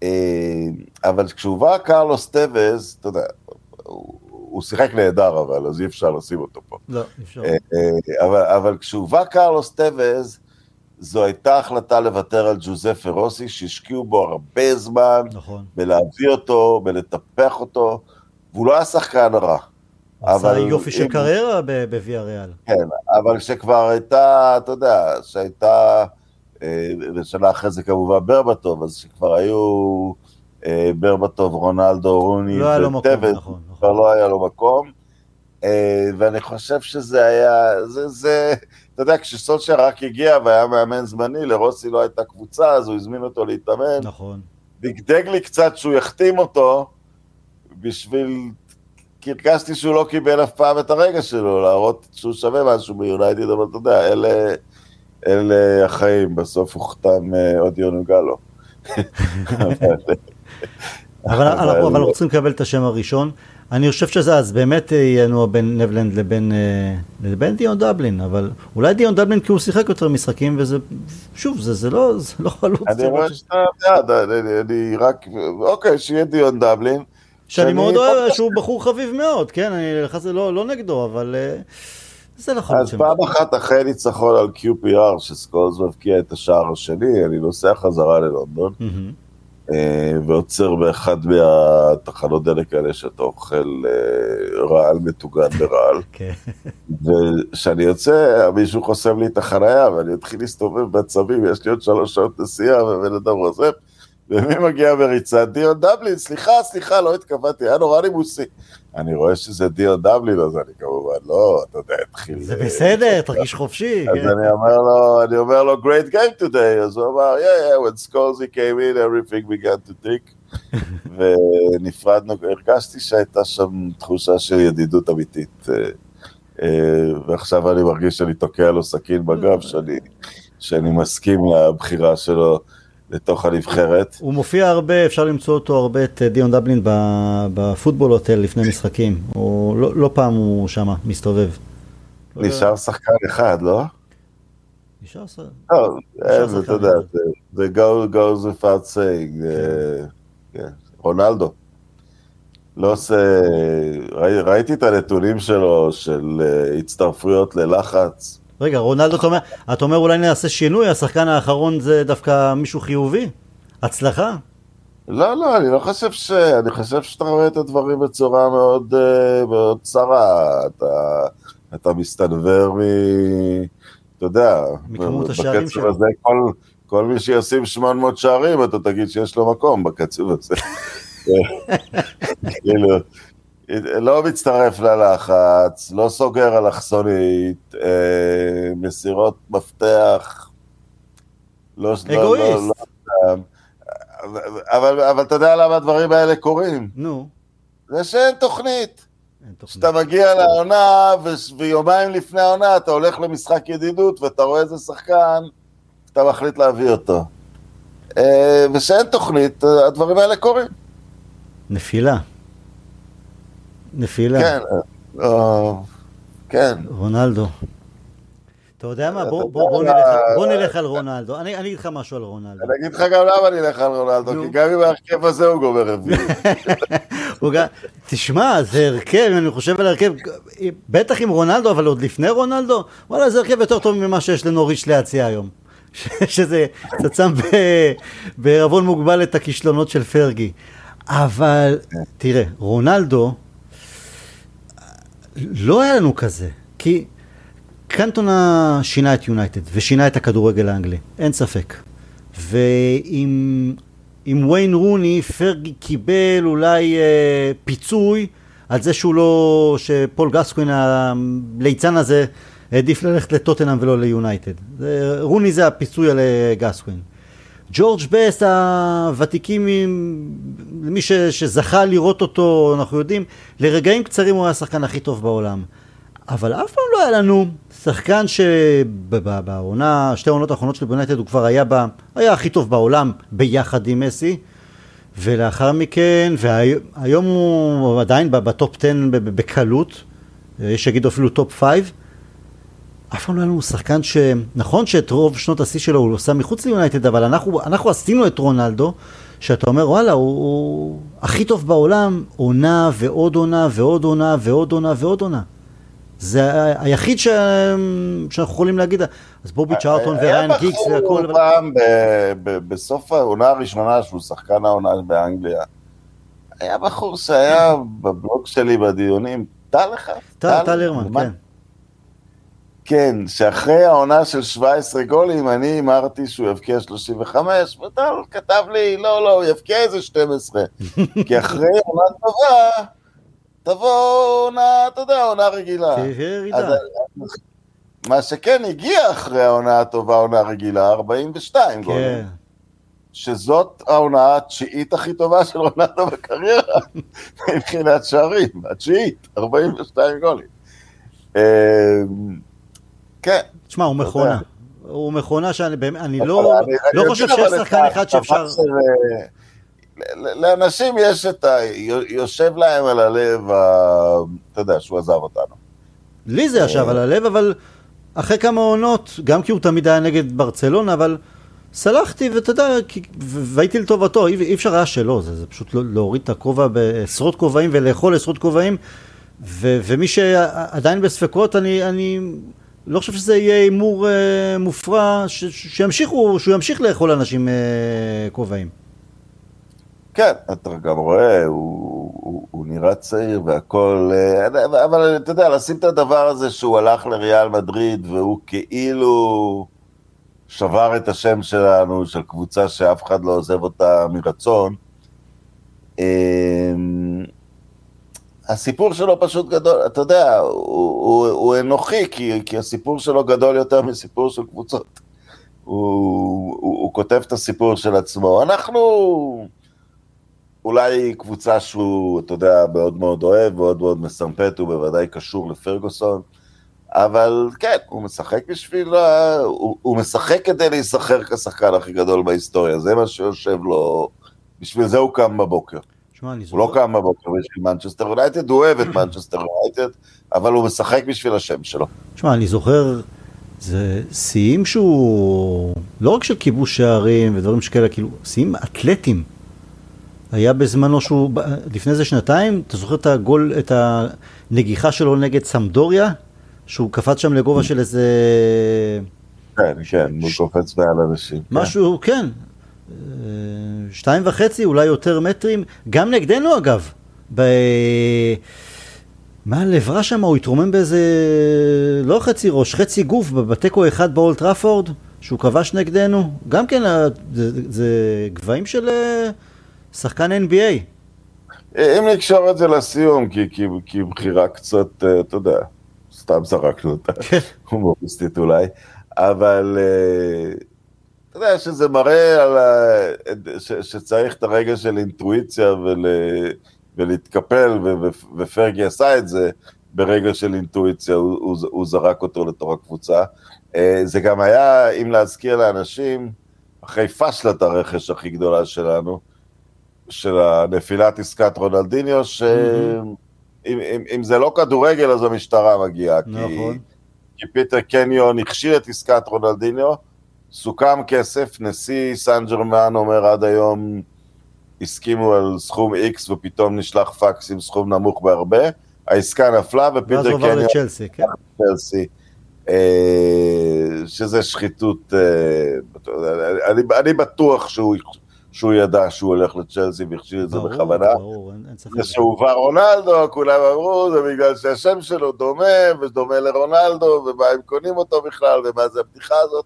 אה, אבל כשהובא קרלוס טוויז, אתה יודע, הוא שיחק נהדר אבל, אז אי אפשר לשים אותו פה. לא, אפשר. אה, אה, אבל, אבל כשהובא קרלוס טוויז, זו הייתה החלטה לוותר על ג'וזפה רוסי, שהשקיעו בו הרבה זמן, נכון. בלהביא אותו, בלטפח אותו, והוא לא היה שחקן רע. עשה יופי של קריירה בוויאריאל. כן, אבל כשכבר הייתה, אתה יודע, שהייתה... אה, ושנה אחרי זה כמובן ברבטוב, אז שכבר היו אה, ברבטוב, רונלדו, רוני לא וטבט, נכון, נכון. כבר לא היה לו מקום. אה, ואני חושב שזה היה, זה, זה, אתה יודע, כשסולשר רק הגיע והיה מאמן זמני, לרוסי לא הייתה קבוצה, אז הוא הזמין אותו להתאמן. נכון. דגדג לי קצת שהוא יחתים אותו, בשביל, כי הרגשתי שהוא לא קיבל אף פעם את הרגע שלו, להראות שהוא שווה משהו ביונייטד, אבל אתה יודע, אלה... אלה החיים, בסוף הוכתם אה, עוד יונוגלו. אבל אנחנו רוצים לקבל את השם הראשון. אני חושב שזה אז באמת ינוע בין נבלנד לבין, אה, לבין דיון דבלין, אבל אולי דיון דבלין כי הוא שיחק יותר משחקים וזה, שוב, זה, זה לא, זה לא חלוץ. אני רואה שאתה בעד, אני רק, אוקיי, שיהיה דיון דבלין. שאני מאוד אוהב, שהוא בחור חביב מאוד, כן, אני לא, לא נגדו, אבל... Uh, זה נכון. אז פעם אחת אחרי ניצחון על QPR, שסקולס מבקיע את השער השני, אני נוסע חזרה ללונדון, אה, ועוצר באחד מהתחנות דלק האלה שאתה אוכל אה, רעל מטוגן ברעל. כן. וכשאני יוצא, מישהו חוסם לי את החנייה, ואני אתחיל להסתובב בצווים, יש לי עוד שלוש שעות נסיעה, ובן אדם רוזם. ומי מגיע בריצה? דיון דבלין, סליחה, סליחה, לא התכוונתי, היה נורא נימוסי. אני רואה שזה דיון דבלין, אז אני כמובן לא, אתה יודע, התחיל... זה בסדר, תרגיש חופשי. אז כן. אני אומר לו, אני אומר לו, great game today, אז הוא אמר, yeah, yeah, when Skolzy came in, everything began to tick. ונפרדנו, הרגשתי שהייתה שם תחושה של ידידות אמיתית. אה, אה, ועכשיו אני מרגיש שאני תוקע לו סכין בגב, שאני מסכים לבחירה שלו. לתוך הנבחרת. הוא מופיע הרבה, אפשר למצוא אותו הרבה, את אה, דיון דבלין בפוטבול הוטל לפני משחקים. הוא, לא, לא פעם הוא שם מסתובב. נשאר שחקן אחד, לא? נשאר שחקן. לא, אה, אתה יודע, זה goes without saying. אה, כן. כן, רונלדו. לא עושה, ראיתי את הנתונים שלו, של הצטרפויות ללחץ. רגע, רונלדו, אתה אומר, אתה אומר אולי נעשה שינוי, השחקן האחרון זה דווקא מישהו חיובי? הצלחה? לא, לא, אני לא חושב ש... אני חושב שאתה רואה את הדברים בצורה מאוד, אה, מאוד צרה. אתה, אתה מסתנוור מ... אתה יודע, מכמות השערים בקצב שלו. הזה כל, כל מי שישים 800 שערים, אתה תגיד שיש לו מקום בקצב הזה. כאילו, לא מצטרף ללחץ, לא סוגר אלכסונית, אה, מסירות מפתח. לא, לא- אגואיסט. לא, לא, אבל, אבל, אבל אתה יודע למה הדברים האלה קורים? נו, זה שאין תוכנית. כשאתה מגיע לעונה, ויומיים לפני העונה אתה הולך למשחק ידידות ואתה רואה איזה שחקן, אתה מחליט להביא אותו. אה, ושאין תוכנית, הדברים האלה קורים. נפילה. נפילה. כן, אה, אה, כן. רונלדו. אתה יודע מה? בוא, בוא, בוא, נלך, בוא נלך על רונלדו. אני, אני אגיד לך משהו על רונלדו. אני אגיד לך גם למה אני אלך על רונלדו. כי גם עם ההרכב הזה הוא גומר רביעי. הוא גם, תשמע, זה הרכב, אני חושב על הרכב, בטח עם רונלדו, אבל עוד לפני רונלדו, וואלה, זה הרכב יותר טוב ממה שיש לנוריץ' להציע היום. שזה קצת שם בערבון מוגבל את הכישלונות של פרגי. אבל, תראה, רונלדו, לא היה לנו כזה, כי קנטונה שינה את יונייטד ושינה את הכדורגל האנגלי, אין ספק. ועם עם ויין רוני, פרגי קיבל אולי אה, פיצוי על זה שהוא לא, שפול גסקווין הליצן הזה העדיף ללכת לטוטנאם ולא ליונייטד. רוני זה הפיצוי על אה, גסקווין. ג'ורג' בסט, הוותיקים, עם- מי ש, שזכה לראות אותו, אנחנו יודעים, לרגעים קצרים הוא היה השחקן הכי טוב בעולם. אבל אף פעם לא היה לנו שחקן שבעונה, שתי העונות האחרונות שלו ביונייטד הוא כבר היה, בה, היה הכי טוב בעולם ביחד עם מסי. ולאחר מכן, והיום הוא עדיין ב top 10 ב- ב- בקלות, יש שיגידו אפילו top 5. אף פעם לא היה לנו שחקן ש... נכון שאת רוב שנות השיא שלו הוא עושה מחוץ ליונייטד, אבל אנחנו, אנחנו עשינו את רונלדו, שאתה אומר, וואלה, הוא, הוא הכי טוב בעולם, עונה ועוד עונה ועוד עונה ועוד עונה ועוד עונה. זה היחיד ש... שאנחנו יכולים להגיד, אז בובי צ'ארטון וריין גיקס היה והכל, בחור פעם ב- ב- בסוף העונה הראשונה שהוא שחקן העונה באנגליה. היה בחור שהיה בבלוג שלי בדיונים, טל אחד? טל, טל הרמן, כן. כן, שאחרי העונה של 17 גולים, אני הימרתי שהוא יבקיע 35, וטל כתב לי, לא, לא, הוא יבקיע איזה 12. כי אחרי עונה טובה, תבוא עונה, אתה יודע, עונה רגילה. תהיה ירידה. אז- מה שכן הגיע אחרי העונה הטובה, עונה רגילה, 42 גולים. כן. שזאת העונה התשיעית הכי טובה של רונלדו בקריירה, מבחינת שערים, התשיעית, 42 גולים. כן. תשמע, הוא מכונה. הוא מכונה שאני באמת, לא, לא חושב שיש שחקן אחד שאפשר... אה, לאנשים יש את ה... יושב להם על הלב, אתה יודע, שהוא עזב אותנו. לי זה ישב על הלב, אבל אחרי כמה עונות, גם כי הוא תמיד היה נגד ברצלונה, אבל סלחתי, ואתה יודע, והייתי לטובתו, אי אי אפשר היה שלא, זה, זה פשוט לא- להוריד את הכובע בעשרות כובעים ולאכול עשרות כובעים, ו- ומי שעדיין בספקות, אני, אני לא חושב שזה יהיה הימור אה, מופרע, ש- ש- שימשיכו, שהוא ימשיך לאכול אנשים אה, כובעים. כן, אתה גם רואה, הוא, הוא, הוא נראה צעיר והכל, אה, אבל אתה יודע, לשים את הדבר הזה שהוא הלך לריאל מדריד והוא כאילו שבר את השם שלנו, של קבוצה שאף אחד לא עוזב אותה מרצון. אמ, הסיפור שלו פשוט גדול, אתה יודע, הוא, הוא, הוא אנוכי, כי, כי הסיפור שלו גדול יותר מסיפור של קבוצות. הוא, הוא, הוא כותב את הסיפור של עצמו. אנחנו אולי קבוצה שהוא, אתה יודע, מאוד מאוד אוהב, מאוד מאוד מסמפת, הוא בוודאי קשור לפרגוסון, אבל כן, הוא משחק בשביל, ה- הוא, הוא משחק כדי להיזכר כשחקן הכי גדול בהיסטוריה, זה מה שיושב לו, בשביל זה הוא קם בבוקר. שמע, אני הוא לא קם בבוקר בשביל מנצ'סטר יונייטד, הוא אוהב את מנצ'סטר יונייטד, אבל הוא משחק בשביל השם שלו. תשמע, אני זוכר, זה שיאים שהוא, לא רק של כיבוש שערים ודברים שכאלה, כאילו, שיאים אתלטיים. היה בזמנו שהוא, לפני איזה שנתיים, אתה זוכר את הגול, את הנגיחה שלו נגד סמדוריה? שהוא קפץ שם לגובה של איזה... כן, כן, הוא קופץ מעל אנשים. כן. משהו, כן. שתיים וחצי, אולי יותר מטרים, גם נגדנו אגב. ב... מה לעברה שם? הוא התרומם באיזה... לא חצי ראש, חצי גוף, בתיקו אחד באולט טראפורד, שהוא כבש נגדנו. גם כן, זה, זה גבהים של אה, שחקן NBA. אם נקשור את זה לסיום, כי, כי, כי בחירה קצת, אה, אתה יודע, סתם זרקנו אותה, כן. הומוריסטית אולי, אבל אה, אתה יודע שזה מראה על ה... ש, שצריך את הרגע של אינטואיציה ול... ולהתקפל, ופרגי עשה את זה ברגע של אינטואיציה, הוא, הוא, הוא זרק אותו לתוך הקבוצה. אה, זה גם היה, אם להזכיר לאנשים, אחרי פשלת הרכש הכי גדולה שלנו, של הנפילת עסקת רונלדיניו, שאם אם, אם זה לא כדורגל אז המשטרה מגיעה. נכון. כי, כי פיטר קניון הכשיל את עסקת רונלדיניו, סוכם כסף, נשיא סן ג'רמן אומר עד היום הסכימו על סכום X ופתאום נשלח פקס עם סכום נמוך בהרבה, העסקה נפלה ופיטר קניון... ואז עבר לצ'לסי, כן. צ'לסי, אה, שזה שחיתות, אה, אני, אני בטוח שהוא, שהוא ידע שהוא הולך לצ'לסי והכשיר את זה בכוונה. ברור, אין ספק. ושהוא בא רונלדו, כולם אמרו, זה בגלל שהשם שלו דומה, ודומה לרונלדו, ומה הם קונים אותו בכלל, ומה זה הבדיחה הזאת.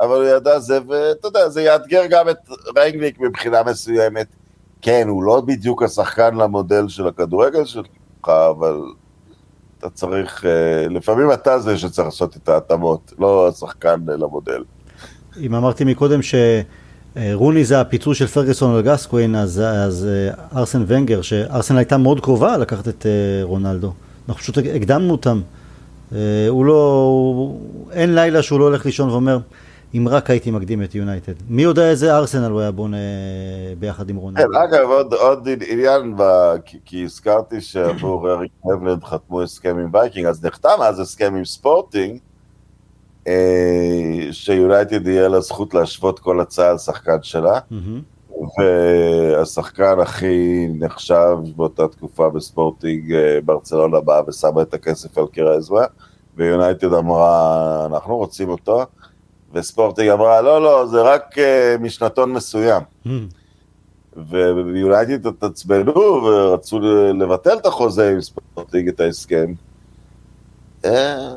אבל הוא ידע זה, ואתה יודע, זה יאתגר גם את ריינגניק מבחינה מסוימת. כן, הוא לא בדיוק השחקן למודל של הכדורגל שלך, אבל אתה צריך, אה, לפעמים אתה זה שצריך לעשות את ההתאמות, לא השחקן למודל. אם אמרתי מקודם שרוני זה הפיצוי של פרגוסון על גסקווין, אז, אז אה, ארסן ונגר, שארסן הייתה מאוד קרובה לקחת את אה, רונלדו. אנחנו פשוט הקדמנו אותם. הוא לא, הוא, אין לילה שהוא לא הולך לישון ואומר, אם רק הייתי מקדים את יונייטד. מי יודע איזה ארסנל הוא היה בונה ביחד עם רונלד. כן, אגב, עוד, עוד עניין, ב... כי, כי הזכרתי שעבור אריק נבלנד חתמו הסכם עם וייקינג, אז נחתם אז הסכם עם ספורטינג, אה, שיונייטד יהיה לה זכות להשוות כל הצעה על שחקן שלה. והשחקן הכי נחשב באותה תקופה בספורטינג אה, ברצלונה באה ושמה את הכסף על קיר האצבע, ויונייטד אמרה, אנחנו רוצים אותו. וספורטינג אמרה, לא, לא, זה רק uh, משנתון מסוים. Mm. ויונייטד התעצבנו ורצו לבטל את החוזה עם ספורטינג, את ההסכם. אה,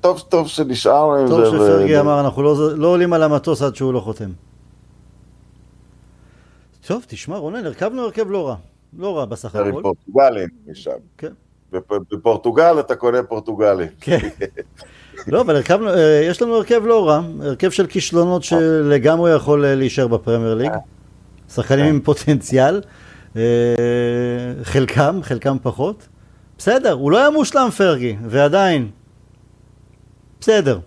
טוב, טוב שנשארנו עם זה. טוב שפרגי אמר, אנחנו לא, לא עולים על המטוס עד שהוא לא חותם. טוב, תשמע, רונן, הרכבנו הרכב לא רע. לא רע בסך הכל. פורטוגלים משם. כן. בפורטוגל אתה קונה פורטוגלים. כן. לא, אבל הרכבנו, אה, יש לנו הרכב לא רע, הרכב של כישלונות שלגמרי יכול אה, להישאר בפרמייר ליג. שחקנים עם פוטנציאל, אה, חלקם, חלקם פחות. בסדר, הוא לא היה מושלם פרגי, ועדיין, בסדר.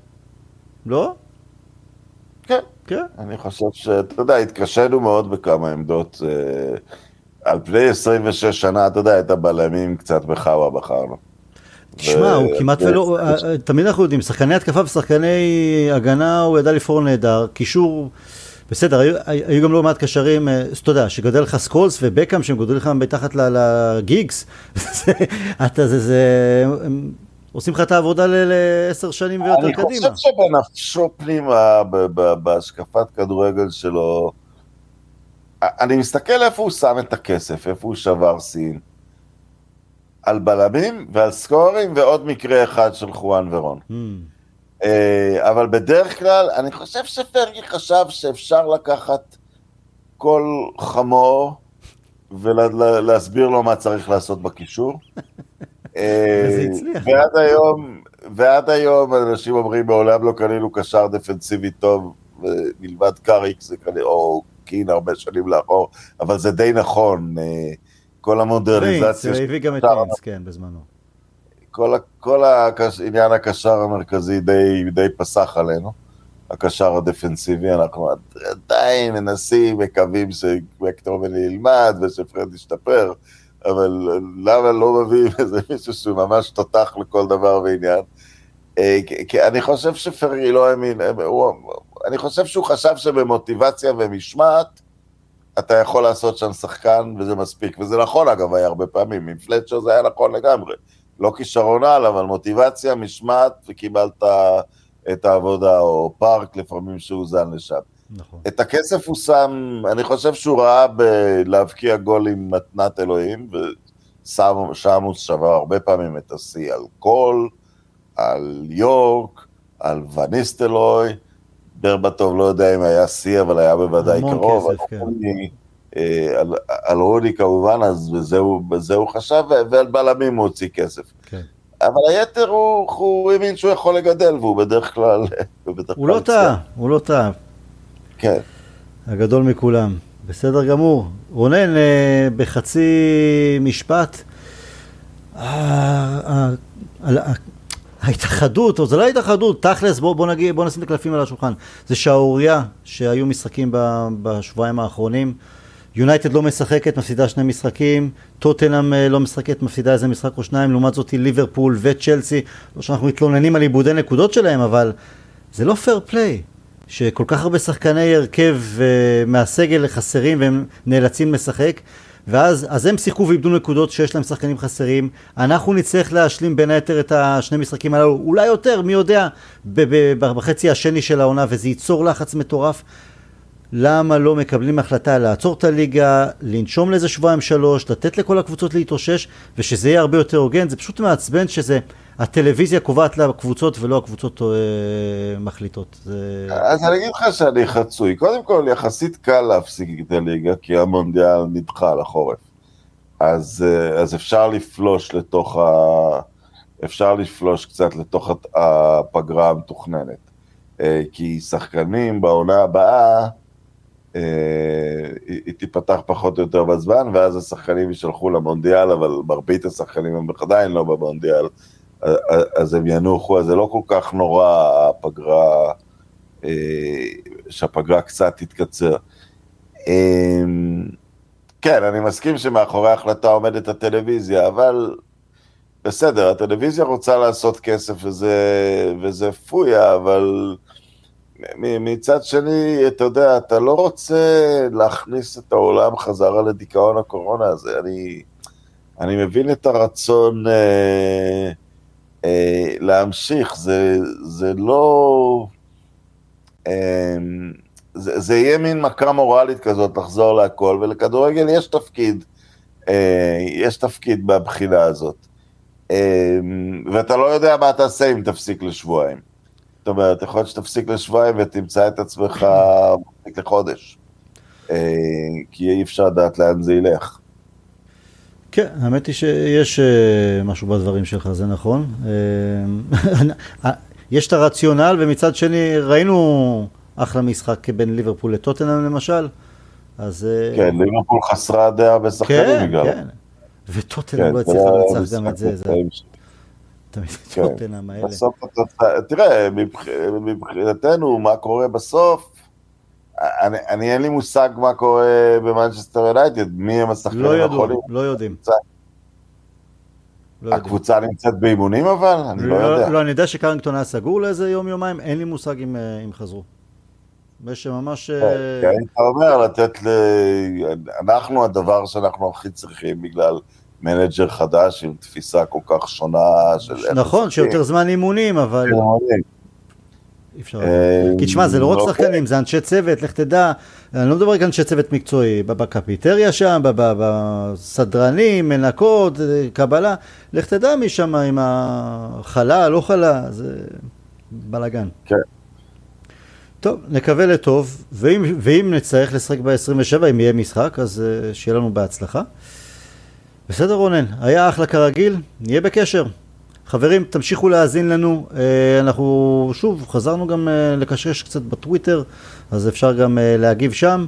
לא? כן. כן. אני חושב שאתה יודע, התקשינו מאוד בכמה עמדות. על פני 26 שנה, אתה יודע, את הבלמים קצת בחאווה בחרנו. תשמע, הוא כמעט ולא, אה, אה, תמיד אנחנו יודעים, שחקני התקפה ושחקני הגנה הוא ידע לפעור נהדר, קישור, בסדר, היו, היו גם לא מעט קשרים, אה, אתה יודע, שגדל לך סקולס ובקאם שהם גודלים לך מתחת לגיגס, אתה זה, זה, הם עושים לך את העבודה לעשר שנים ויותר קדימה. אני חושב שבנפשו פנימה, בהשקפת כדורגל שלו, אני מסתכל איפה הוא שם את הכסף, איפה הוא שבר סין. על בלמים ועל סקורים ועוד מקרה אחד של חואן ורון. Mm. אבל בדרך כלל, אני חושב שפרגי חשב שאפשר לקחת כל חמור ולהסביר לו מה צריך לעשות בקישור. וזה הצליח. ועד היום, ועד היום אנשים אומרים, מעולם לא קנינו קשר דפנסיבי טוב, מלבד קאריק, או קין הרבה שנים לאחור, אבל זה די נכון. כל המודרניזציה. ריינס, הביא גם את ריינס, כן, בזמנו. כל, כל הקש, עניין הקשר המרכזי די, די פסח עלינו, הקשר הדפנסיבי, אנחנו עדיין מנסים, מקווים שקטורמן ילמד ושפרד ישתפר, אבל למה לא מביאים איזה מישהו שהוא ממש תותח לכל דבר ועניין? אה, כי אני חושב שפרי לא האמין, אני חושב שהוא חשב שבמוטיבציה ומשמעת, אתה יכול לעשות שם שחקן וזה מספיק, וזה נכון אגב, היה הרבה פעמים, עם פלצ'ר זה היה נכון לגמרי, לא כישרון על, אבל מוטיבציה, משמעת, וקיבלת את העבודה, או פארק לפעמים שהוזן לשם. נכון. את הכסף הוא שם, אני חושב שהוא ראה בלהבקיע גול עם מתנת אלוהים, ושם הוא שבר הרבה פעמים את השיא על קול, על יורק, על וניסטלוי, ברבטוב לא יודע אם היה שיא, אבל היה בוודאי קרוב. כסף, כן. אה, על, על רודי כמובן, אז בזה הוא, בזה הוא חשב, ועל בלמים הוא הוציא כסף. כן. אבל היתר הוא, הוא האמין שהוא יכול לגדל, והוא בדרך כלל... בדרך הוא לא טעה, הוא לא טעה. כן. הגדול מכולם. בסדר גמור. רונן, אה, בחצי משפט, אה, ההתאחדות, או זה לא ההתאחדות, תכלס, בוא, בוא, נגיד, בוא נשים את הקלפים על השולחן. זה שערורייה שהיו משחקים בשבועיים האחרונים. יונייטד לא משחקת, מפסידה שני משחקים, טוטנאם אה, לא משחקת, מפסידה איזה משחק או שניים, לעומת זאת ליברפול וצ'לסי, לא שאנחנו מתלוננים על עיבודי נקודות שלהם, אבל זה לא פייר פליי, שכל כך הרבה שחקני הרכב uh, מהסגל חסרים והם נאלצים לשחק, ואז אז הם שיחקו ואיבדו נקודות שיש להם שחקנים חסרים, אנחנו נצטרך להשלים בין היתר את השני משחקים הללו, אולי יותר, מי יודע, בחצי השני של העונה, וזה ייצור לחץ מטורף. למה לא מקבלים החלטה לעצור את הליגה, לנשום לאיזה שבועיים שלוש, לתת לכל הקבוצות להתאושש, ושזה יהיה הרבה יותר הוגן, זה פשוט מעצבן שזה, הטלוויזיה קובעת לקבוצות ולא הקבוצות אה, מחליטות. זה... אז אני אגיד לך שאני חצוי. קודם כל, יחסית קל להפסיק את הליגה, כי המונדיאל נדחה לחורף. אז, אה, אז אפשר לפלוש לתוך ה... אפשר לפלוש קצת לתוך הפגרה המתוכננת. אה, כי שחקנים בעונה הבאה, אה, היא תיפתח פחות או יותר בזמן, ואז השחקנים יישלחו למונדיאל, אבל מרבית השחקנים הם עדיין לא במונדיאל, אז הם ינוחו, אז זה לא כל כך נורא הפגרה, אה, שהפגרה קצת תתקצר. אמ, כן, אני מסכים שמאחורי ההחלטה עומדת הטלוויזיה, אבל בסדר, הטלוויזיה רוצה לעשות כסף וזה, וזה פויה, אבל... מצד שני, אתה יודע, אתה לא רוצה להכניס את העולם חזרה לדיכאון הקורונה הזה. אני, אני מבין את הרצון אה, אה, להמשיך, זה, זה לא... אה, זה, זה יהיה מין מכה מורלית כזאת לחזור להכל, ולכדורגל יש תפקיד, אה, יש תפקיד בבחינה הזאת. אה, ואתה לא יודע מה תעשה אם תפסיק לשבועיים. אומרת, יכול להיות שתפסיק לשבועיים ותמצא את עצמך מפסיק לחודש. אה, כי אי אפשר לדעת לאן זה ילך. כן, האמת היא שיש אה, משהו בדברים שלך, זה נכון. אה, יש את הרציונל, ומצד שני ראינו אחלה משחק בין ליברפול לטוטנאם למשל, אז... כן, ליברפול חסרה דעה בשחקנים כן, בגלל. כן, וטוטנאם כן, לא הצליחה לנצח גם את זה. כן. בסוף התוצאה, תראה, מבחינתנו, מה קורה בסוף, אני, אני אין לי מושג מה קורה במנצ'סטר יונייטד, מי הם השחקנים לא האחרונים. לא יודעים. לא הקבוצה נמצאת באימונים אבל? אני לא, לא יודע. לא, אני יודע שקרינגטון היה סגור לאיזה יום-יומיים, אין לי מושג אם, אה, אם חזרו. ושממש... כן, אה, אתה אומר לתת ל... אנחנו הדבר שאנחנו הכי צריכים בגלל מנג'ר חדש עם תפיסה כל כך שונה של. נכון, שיותר זמן אימונים, אבל... אי אפשר... אה, כי תשמע, זה לא רק אוקיי. שחקנים, זה אנשי צוות, לך תדע, אני לא מדבר רק על אנשי צוות מקצועי, בקפיטריה שם, בסדרנים, מנקות, קבלה, לך תדע מי שם עם החלה, לא חלה, זה בלאגן. כן. טוב, נקווה לטוב, ואם, ואם נצטרך לשחק ב-27, אם יהיה משחק, אז uh, שיהיה לנו בהצלחה. בסדר רונן, היה אחלה כרגיל, נהיה בקשר. חברים, תמשיכו להאזין לנו, אה, אנחנו שוב חזרנו גם אה, לקשקש קצת בטוויטר, אז אפשר גם אה, להגיב שם,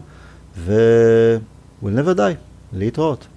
ו- we'll never die, להתראות.